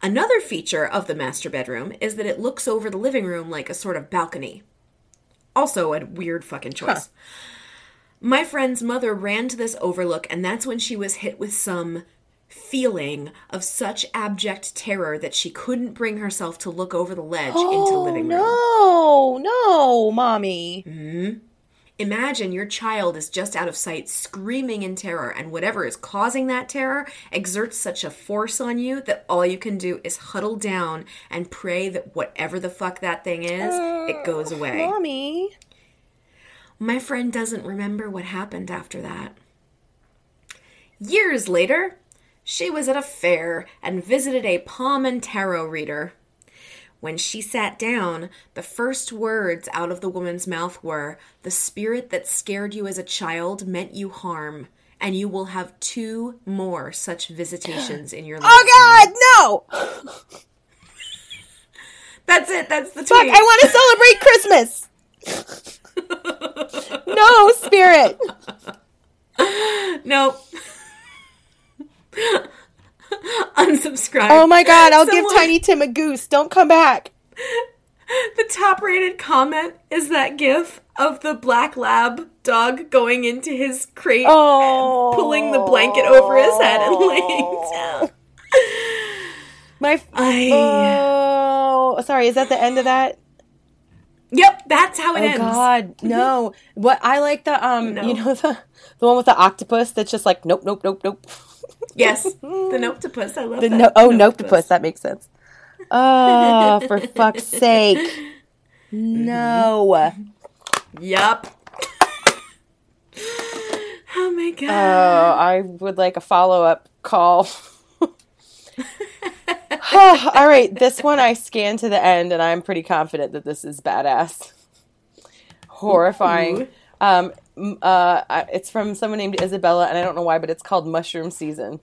Another feature of the master bedroom is that it looks over the living room like a sort of balcony. Also, a weird fucking choice. My friend's mother ran to this overlook, and that's when she was hit with some feeling of such abject terror that she couldn't bring herself to look over the ledge into the living room. No, no, mommy. Mm-hmm. Imagine your child is just out of sight, screaming in terror, and whatever is causing that terror exerts such a force on you that all you can do is huddle down and pray that whatever the fuck that thing is, it uh, goes away. Mommy. My friend doesn't remember what happened after that. Years later, she was at a fair and visited a palm and tarot reader. When she sat down, the first words out of the woman's mouth were, The spirit that scared you as a child meant you harm, and you will have two more such visitations in your life. Oh God, no! That's it. That's the Fuck! I want to celebrate Christmas. no, spirit. Nope. Unsubscribe. Oh my God! I'll Someone- give Tiny Tim a goose. Don't come back. The top rated comment is that gif of the black lab dog going into his crate, Oh, pulling the blanket over his head and laying down. My. f- I, Oh, sorry. Is that the end of that? yep, that's how it ends. Oh ends. God, no! What I like the um, No. you know the the one with the octopus that's just like nope, nope, nope, nope. Yes, the noctopus. I love The that. no, oh, noctopus. That makes sense. Oh, for fuck's sake! No. Yep. oh my god. Oh, I would like a follow up call. All right, this one I scanned to the end, and I'm pretty confident that this is badass, horrifying. Um, uh, it's from someone named Isabella, and I don't know why, but it's called Mushroom Season.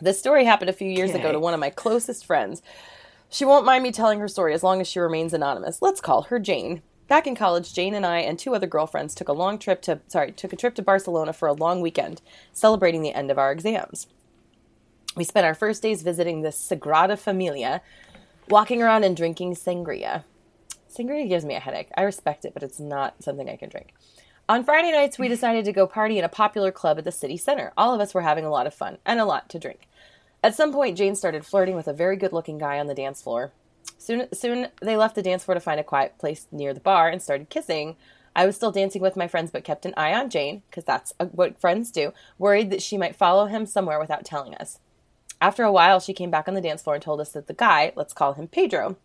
This story happened a few years ago to one of my closest friends. She won't mind me telling her story as long as she remains anonymous. Let's call her Jane. Back in college, Jane and I and two other girlfriends took a long trip to sorry, took a trip to Barcelona for a long weekend, celebrating the end of our exams. We spent our first days visiting the Sagrada Familia, walking around and drinking sangria. Sangria gives me a headache. I respect it, but it's not something I can drink. On Friday nights, we decided to go party in a popular club at the city center. All of us were having a lot of fun and a lot to drink. At some point, Jane started flirting with a very good looking guy on the dance floor. Soon, soon they left the dance floor to find a quiet place near the bar and started kissing. I was still dancing with my friends, but kept an eye on Jane, because that's uh, what friends do, worried that she might follow him somewhere without telling us. After a while, she came back on the dance floor and told us that the guy, let's call him Pedro,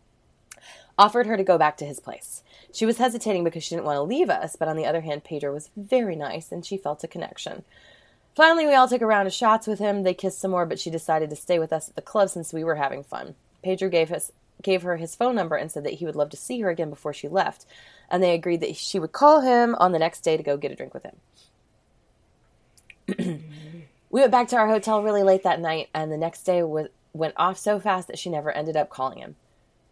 offered her to go back to his place. She was hesitating because she didn't want to leave us, but on the other hand, Pedro was very nice and she felt a connection. Finally, we all took a round of shots with him. They kissed some more, but she decided to stay with us at the club since we were having fun. Pedro gave us gave her his phone number and said that he would love to see her again before she left, and they agreed that she would call him on the next day to go get a drink with him. we went back to our hotel really late that night, and the next day was, went off so fast that she never ended up calling him.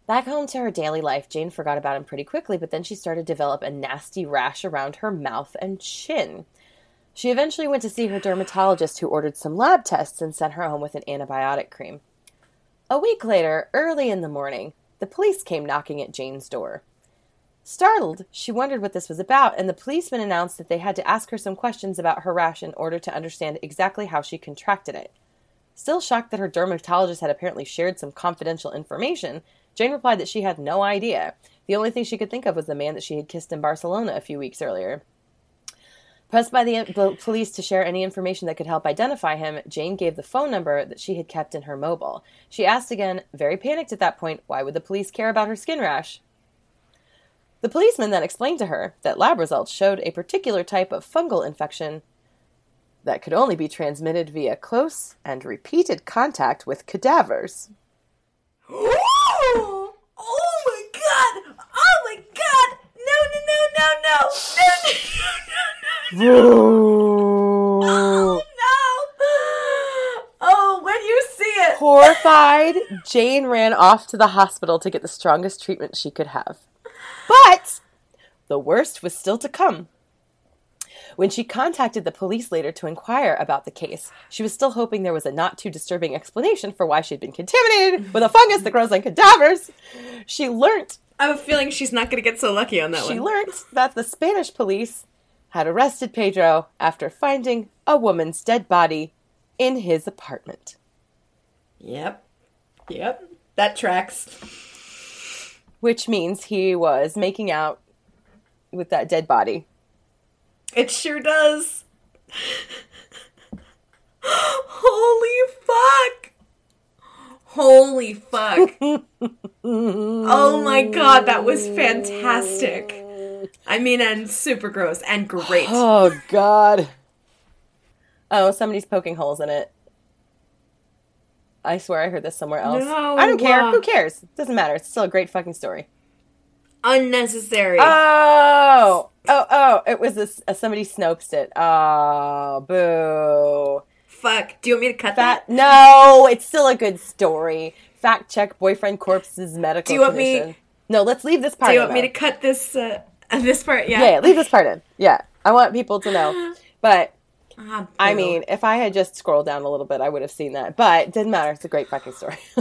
Back home to her daily life, Jane forgot about him pretty quickly, but then she started to develop a nasty rash around her mouth and chin. She eventually went to see her dermatologist, who ordered some lab tests and sent her home with an antibiotic cream. A week later, early in the morning, the police came knocking at Jane's door. Startled, she wondered what this was about, and the policeman announced that they had to ask her some questions about her rash in order to understand exactly how she contracted it. Still shocked that her dermatologist had apparently shared some confidential information, Jane replied that she had no idea. The only thing she could think of was the man that she had kissed in Barcelona a few weeks earlier. Pressed by the the police to share any information that could help identify him, Jane gave the phone number that she had kept in her mobile. She asked again, very panicked at that point, why would the police care about her skin rash? The policeman then explained to her that lab results showed a particular type of fungal infection that could only be transmitted via close and repeated contact with cadavers. Oh, oh my god! Oh my god! No, no, no, no, no! No, no, no, no, no! Oh no! Oh, when you see it! Horrified, Jane ran off to the hospital to get the strongest treatment she could have. But the worst was still to come. When she contacted the police later to inquire about the case, she was still hoping there was a not too disturbing explanation for why she'd been contaminated with a fungus that grows on cadavers. She learnt I have a feeling she's not going to get so lucky on that she one. She learnt that the Spanish police had arrested Pedro after finding a woman's dead body in his apartment. Yep. Yep. That tracks. Which means he was making out with that dead body. It sure does. Holy fuck. Holy fuck. oh my god, that was fantastic. I mean, and super gross and great. Oh, God. Oh, somebody's poking holes in it. I swear I heard this somewhere else. No. I don't care. Uh, Who cares? It doesn't matter. It's still a great fucking story. Unnecessary. Oh, oh, oh! It was this. Uh, somebody snopes it. Oh, boo! Fuck. Do you want me to cut Fat. that? No, it's still a good story. Fact check. Boyfriend corpse's medical. Do you want me- No, let's leave this part. Do you want me to cut this uh, this part? Yeah, yeah, leave this part in. Yeah, I want people to know. But Ah, I mean, if I had just scrolled down a little bit, I would have seen that. But it didn't matter. It's a great fucking story.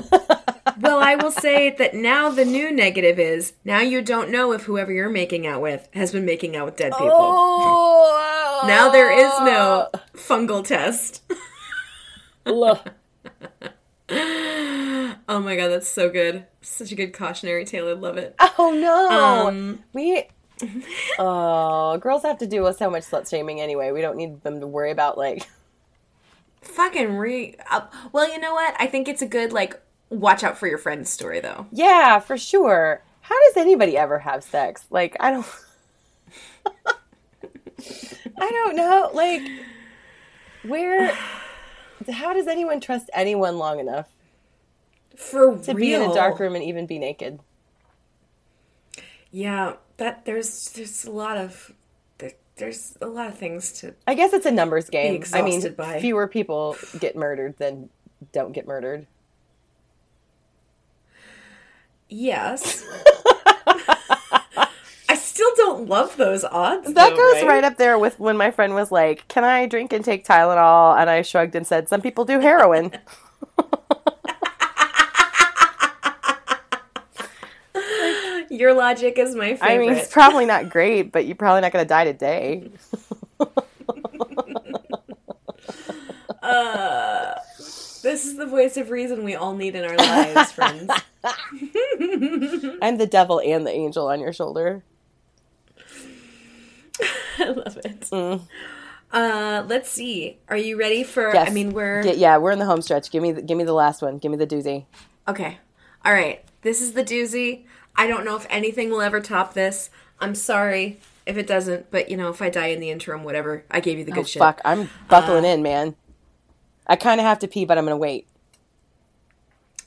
well, I will say that now the new negative is now you don't know if whoever you're making out with has been making out with dead people. oh, Now there is no fungal test. Look. Oh my god, that's so good. Such a good cautionary tale. I love it. Oh no, Um, we. Oh, girls have to do with so much slut shaming anyway. We don't need them to worry about like. fucking re. Uh, well, you know what? I think it's a good like watch out for your friend's story though. Yeah, for sure. How does anybody ever have sex? Like, I don't. I don't know. Like, where. How does anyone trust anyone long enough For to real. be in a dark room and even be naked? Yeah, that there's there's a lot of there's a lot of things to. I guess it's a numbers game. I mean, by. fewer people get murdered than don't get murdered. Yes. I still don't love those odds. That though, goes right? up there with when my friend was like, "Can I drink and take Tylenol?" And I shrugged and said, "Some people do heroin." Your logic is my favorite. I mean, it's probably not great, but you're probably not going to die today. this is the voice of reason we all need in our lives, friends. I'm the devil and the angel on your shoulder. I love it. Uh, let's see. Are you ready for? Yes. I mean, we're yeah, we're in the home stretch. Give me, the, give me the last one. Give me the doozy. okay. All right. This is the doozy. I don't know if anything will ever top this. I'm sorry if it doesn't, but you know, if I die in the interim, whatever. I gave you the oh, good Oh, shit. fuck, I'm buckling uh, in, man. I kind of have to pee, but I'm going to wait.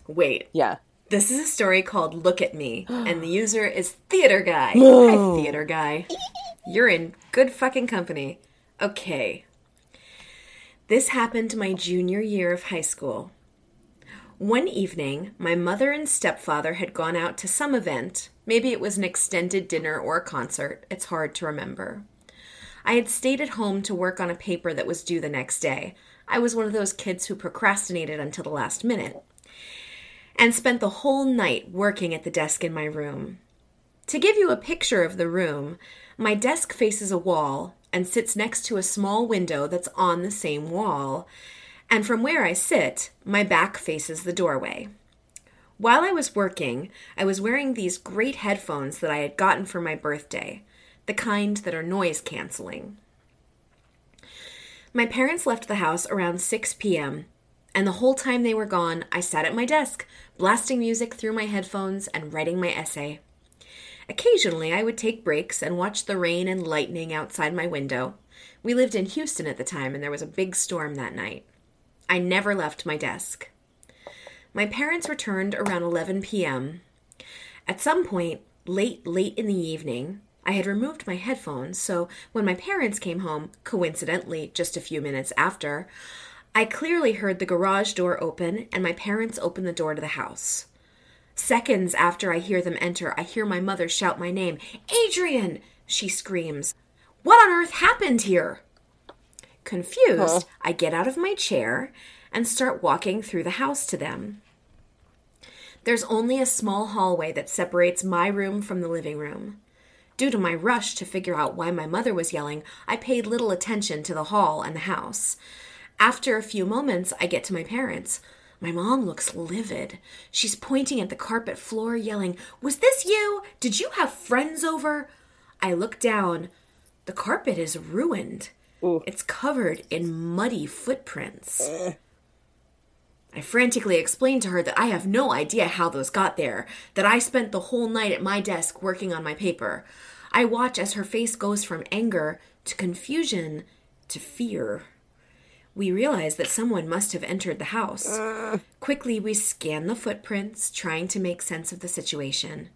Wait. Yeah. This is a story called Look at Me, and the user is Theater Guy. Hi, Theater Guy. You're in good fucking company. Okay. This happened my junior year of high school. One evening, my mother and stepfather had gone out to some event. Maybe it was an extended dinner or a concert. It's hard to remember. I had stayed at home to work on a paper that was due the next day. I was one of those kids who procrastinated until the last minute and spent the whole night working at the desk in my room. To give you a picture of the room, my desk faces a wall and sits next to a small window that's on the same wall. And from where I sit, my back faces the doorway. While I was working, I was wearing these great headphones that I had gotten for my birthday, the kind that are noise canceling. My parents left the house around 6 p.m., and the whole time they were gone, I sat at my desk, blasting music through my headphones and writing my essay. Occasionally, I would take breaks and watch the rain and lightning outside my window. We lived in Houston at the time, and there was a big storm that night. I never left my desk. My parents returned around 11 p.m. At some point, late, late in the evening, I had removed my headphones, so when my parents came home, coincidentally just a few minutes after, I clearly heard the garage door open and my parents open the door to the house. Seconds after I hear them enter, I hear my mother shout my name. Adrian! She screams. What on earth happened here? Confused, I get out of my chair and start walking through the house to them. There's only a small hallway that separates my room from the living room. Due to my rush to figure out why my mother was yelling, I paid little attention to the hall and the house. After a few moments, I get to my parents. My mom looks livid. She's pointing at the carpet floor, yelling, Was this you? Did you have friends over? I look down. The carpet is ruined. It's covered in muddy footprints. Eh. I frantically explained to her that I have no idea how those got there, that I spent the whole night at my desk working on my paper. I watch as her face goes from anger to confusion to fear. We realize that someone must have entered the house. Eh. Quickly, we scan the footprints, trying to make sense of the situation.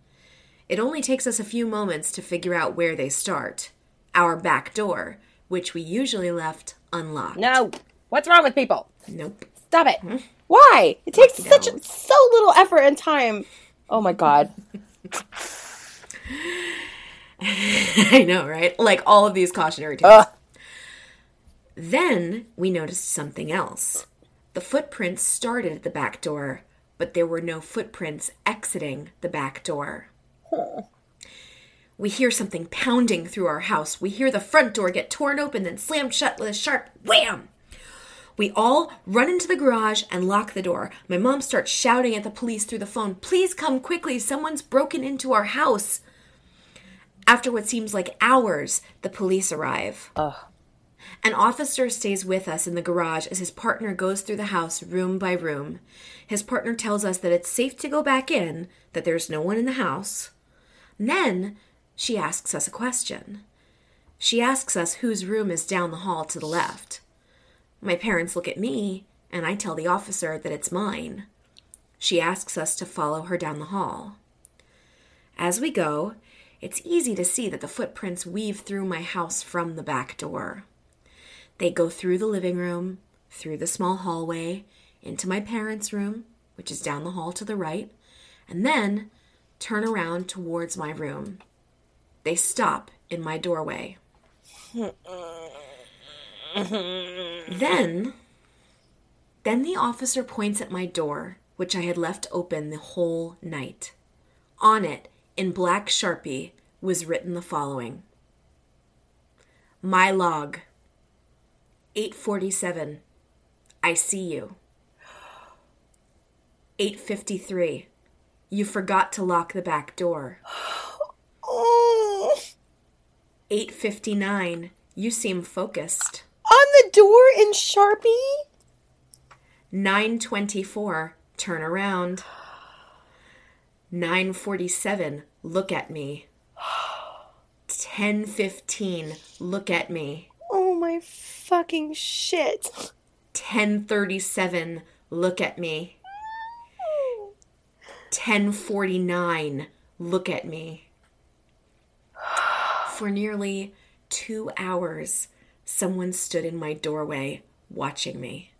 It only takes us a few moments to figure out where they start our back door, which we usually left unlocked. No. What's wrong with people? Nope. Stop it. Mm-hmm. Why? It takes it such so little effort and time. Oh my god. I know, right? Like all of these cautionary tales. Ugh. Then we noticed something else. The footprints started at the back door, but there were no footprints exiting the back door. We hear something pounding through our house. We hear the front door get torn open, then slammed shut with a sharp wham. We all run into the garage and lock the door. My mom starts shouting at the police through the phone, Please come quickly, someone's broken into our house. After what seems like hours, the police arrive. Ugh. An officer stays with us in the garage as his partner goes through the house room by room. His partner tells us that it's safe to go back in, that there's no one in the house. And then she asks us a question. She asks us whose room is down the hall to the left. My parents look at me, and I tell the officer that it's mine. She asks us to follow her down the hall. As we go, it's easy to see that the footprints weave through my house from the back door. They go through the living room, through the small hallway, into my parents' room, which is down the hall to the right, and then turn around towards my room. They stop in my doorway. then, then the officer points at my door, which I had left open the whole night. On it, in black sharpie, was written the following My log. 847. I see you. 853. You forgot to lock the back door. Oh. 859. You seem focused. On the door in Sharpie? 924. Turn around. 947. Look at me. 1015. Look at me. Oh my fucking shit. 1037. Look at me. Mm. 1049. Look at me. For nearly two hours, someone stood in my doorway watching me.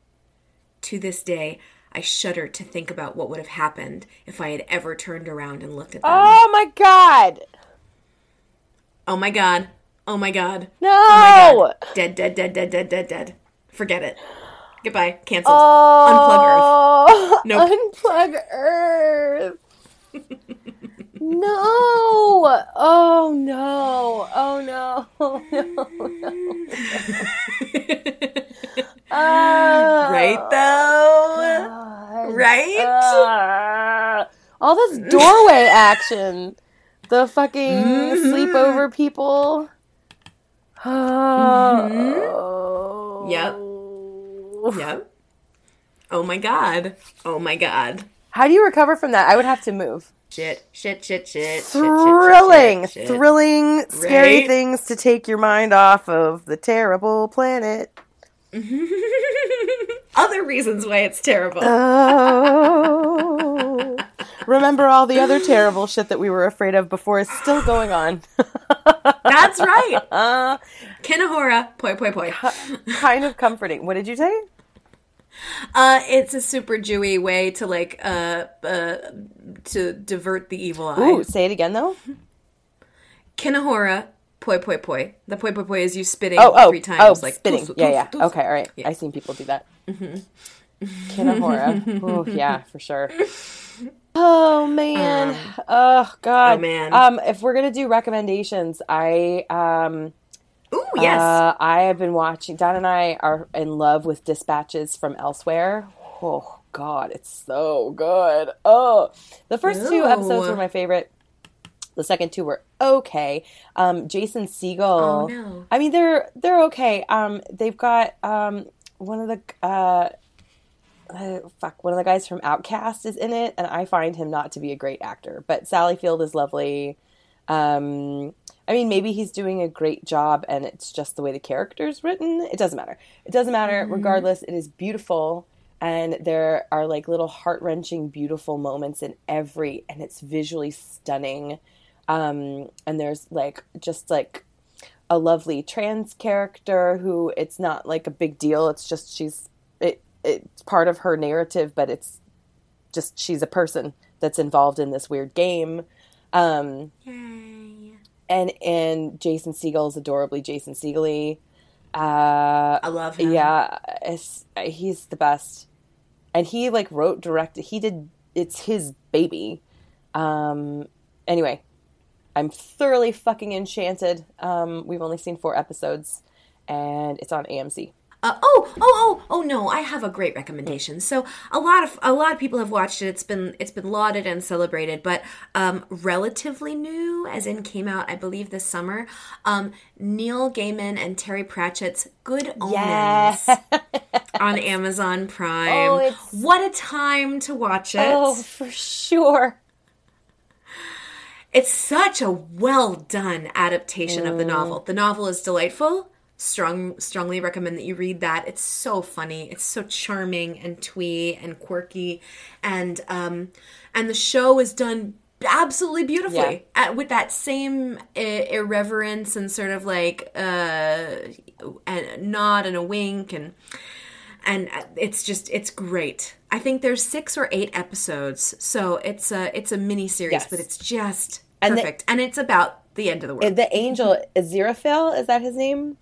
To this day, I shudder to think about what would have happened if I had ever turned around and looked at them. Oh my god. Oh my god. Oh my god. No. Oh my god. Dead, dead, dead, dead, dead, dead, dead. Forget it. Goodbye. Cancelled. Oh, Unplug Earth. Nope. Unplug Earth. no. Oh no. Oh no. No. Oh, right though? God. Right? Ah. all this doorway action. The fucking sleepover people. Oh. Yep. Yep. Oh my god. Oh my god. How do you recover from that? I would have to move. Shit, shit, shit, shit. Thrilling, shit, shit, shit. thrilling, scary Right? things to take your mind off of the terrible planet. Other reasons why it's terrible. Oh. Remember all the other terrible shit that we were afraid of before is still going on. That's right. uh, Kinahora, poi poi poi. kind of comforting. What did you say? Uh, it's a super Jewy way to like uh uh to divert the evil eye. Ooh, say it again though. Kinahora, poi poi poi. The poi poi poi is you spitting Oh, oh, three times, oh, like spitting. poof, yeah, yeah. Okay, all right. I've seen people do that. Kinahora. oh, yeah, for sure. Oh man. oh god. oh, man. Um, if we're gonna do recommendations, I um, Ooh, yes. Uh, I have been watching. Don and I are in love with Dispatches from Elsewhere. Oh God, it's so good. Oh, the first two episodes were my favorite. The second two were okay. Um, Jason Segel. Oh, no. I mean, they're they're okay. Um, they've got um one of the uh, uh, fuck one of the guys from OutKast is in it, and I find him not to be a great actor. But Sally Field is lovely. Um, I mean, maybe he's doing a great job, and it's just the way the character's written. It doesn't matter. It doesn't matter. Regardless, it is beautiful, and there are like little heart wrenching, beautiful moments in every, and it's visually stunning. Um, and there's like just like a lovely trans character who it's not like a big deal. It's just she's it it's part of her narrative, but it's just she's a person that's involved in this weird game. Um, Yay. And and Jason Segel is adorably Jason Segely. Uh, I love him. yeah, it's, he's the best. And he like wrote, directed. He did. It's his baby. Um. Anyway, I'm thoroughly fucking enchanted. Um. We've only seen four episodes, and it's on AMC. Uh, oh, oh, oh, oh no! I have a great recommendation. So a lot of a lot of people have watched it. It's been it's been lauded and celebrated, but um, relatively new, as in came out, I believe, this summer. Um, Neil Gaiman and Terry Pratchett's Good Omens Yeah. on Amazon Prime. Oh, What a time to watch it! oh, for sure. It's such a well done adaptation of the novel. The novel is delightful. Strong, strongly recommend that you read that. It's so funny. It's so charming and twee and quirky, and um, and the show is done absolutely beautifully at, with that same irreverence and sort of like uh, a nod and a wink and and it's just it's great. I think there's six or eight episodes, so it's a it's a mini series, Yes. but it's just And the- perfect, and it's about the end of the world. The angel Aziraphale is that his name?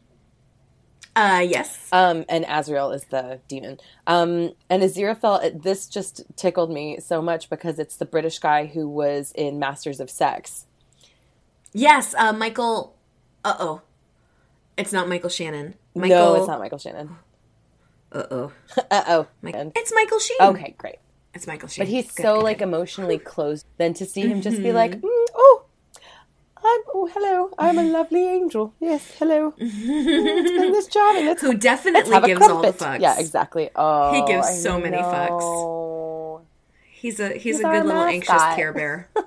Uh, yes, Um, and Azrael is the demon. Um, and Aziraphale, this just tickled me so much because it's the British guy who was in Masters of Sex. yes. Uh, Michael. Uh oh, it's not Michael Shannon. Michael. No, it's not Michael Shannon. Uh oh. Uh oh. It's Michael Sheen. Okay, great. it's Michael Sheen. But he's Good, so good, like emotionally closed. Then to see him just be like, mm, oh, I'm oh hello, I'm a lovely angel. Yes, hello. This charming. Let's, who definitely gives all the fucks. Yeah, exactly. Oh, He gives I so many fucks. He's a he's, He's a good little anxious. Care Bear.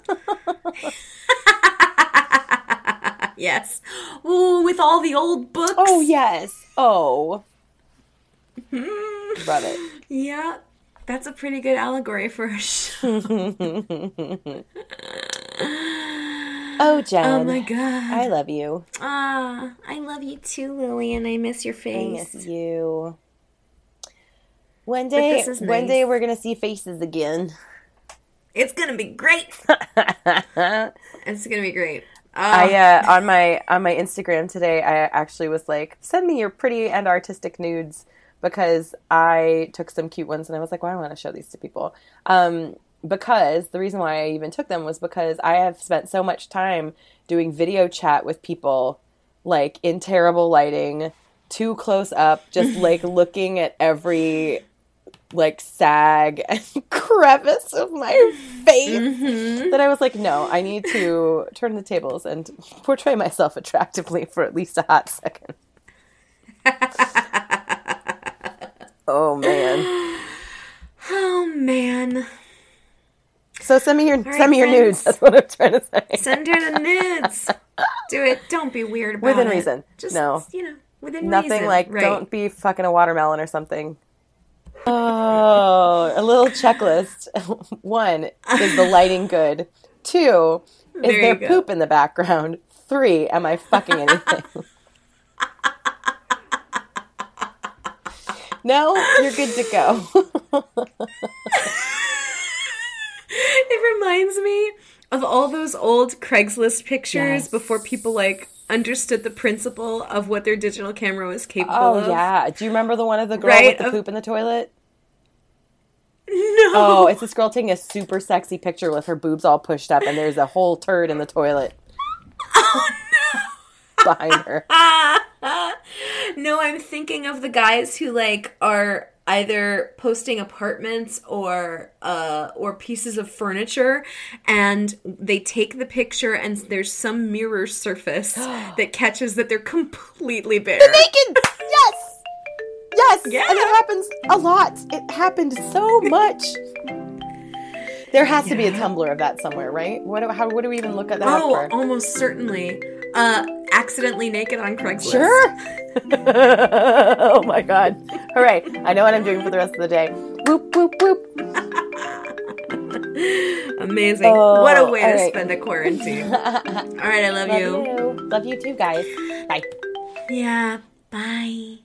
yes. Ooh, with all the old books. Oh yes. Oh. Love it. Yeah, that's a pretty good allegory for a show. Oh Jen. Oh my god. I love you. Ah, I love you too, Lily, and I miss your face. I miss you. One day, is one day we're gonna see faces again. It's gonna be great. it's gonna be great. I Ah, uh, on my on my Instagram today, I actually was like, "Send me your pretty and artistic nudes," because I took some cute ones, and I was like, "Well, I want to show these to people." Um, because the reason why I even took them was because I have spent so much time doing video chat with people, like in terrible lighting, too close up, just like looking at every like sag and crevice of my face mm-hmm. that I was like, no, I need to turn the tables and portray myself attractively for at least a hot second. oh man. oh man. So send me your right, send me your friends. nudes. That's what I'm trying to say. Send her the nudes. Do it. Don't be weird about Within it. reason. Just No. you know, within Nothing reason. Nothing like right. don't be fucking a watermelon or something. Oh, a little checklist. One, is the lighting good? Two, is There there poop in the background? Three, am I fucking anything? no, you're good to go. It reminds me of all those old Craigslist pictures Yes. before people like understood the principle of what their digital camera was capable oh of. yeah. Do you remember the one of the girl Right, with the poop in the toilet? No. Oh, it's this girl taking a super sexy picture with her boobs all pushed up, and there's a whole turd in the toilet Oh, no. behind her. no, I'm thinking of the guys who like are either posting apartments or uh or pieces of furniture and they take the picture and there's some mirror surface that catches that they're completely bare. Naked. Yes. Yes. Yeah. And it happens a lot. It happened so much. There has to be a Yeah. Tumblr of that somewhere, right? What? do- How? What do we even look at that Oh, for? almost certainly. Uh accidentally naked on Craigslist. Sure. oh my god. All right. I know what I'm doing for the rest of the day. Whoop whoop whoop. Amazing. Oh, what a way to right. spend a quarantine. All Love I love, you. you. Love you too, guys. Bye. Yeah. Bye.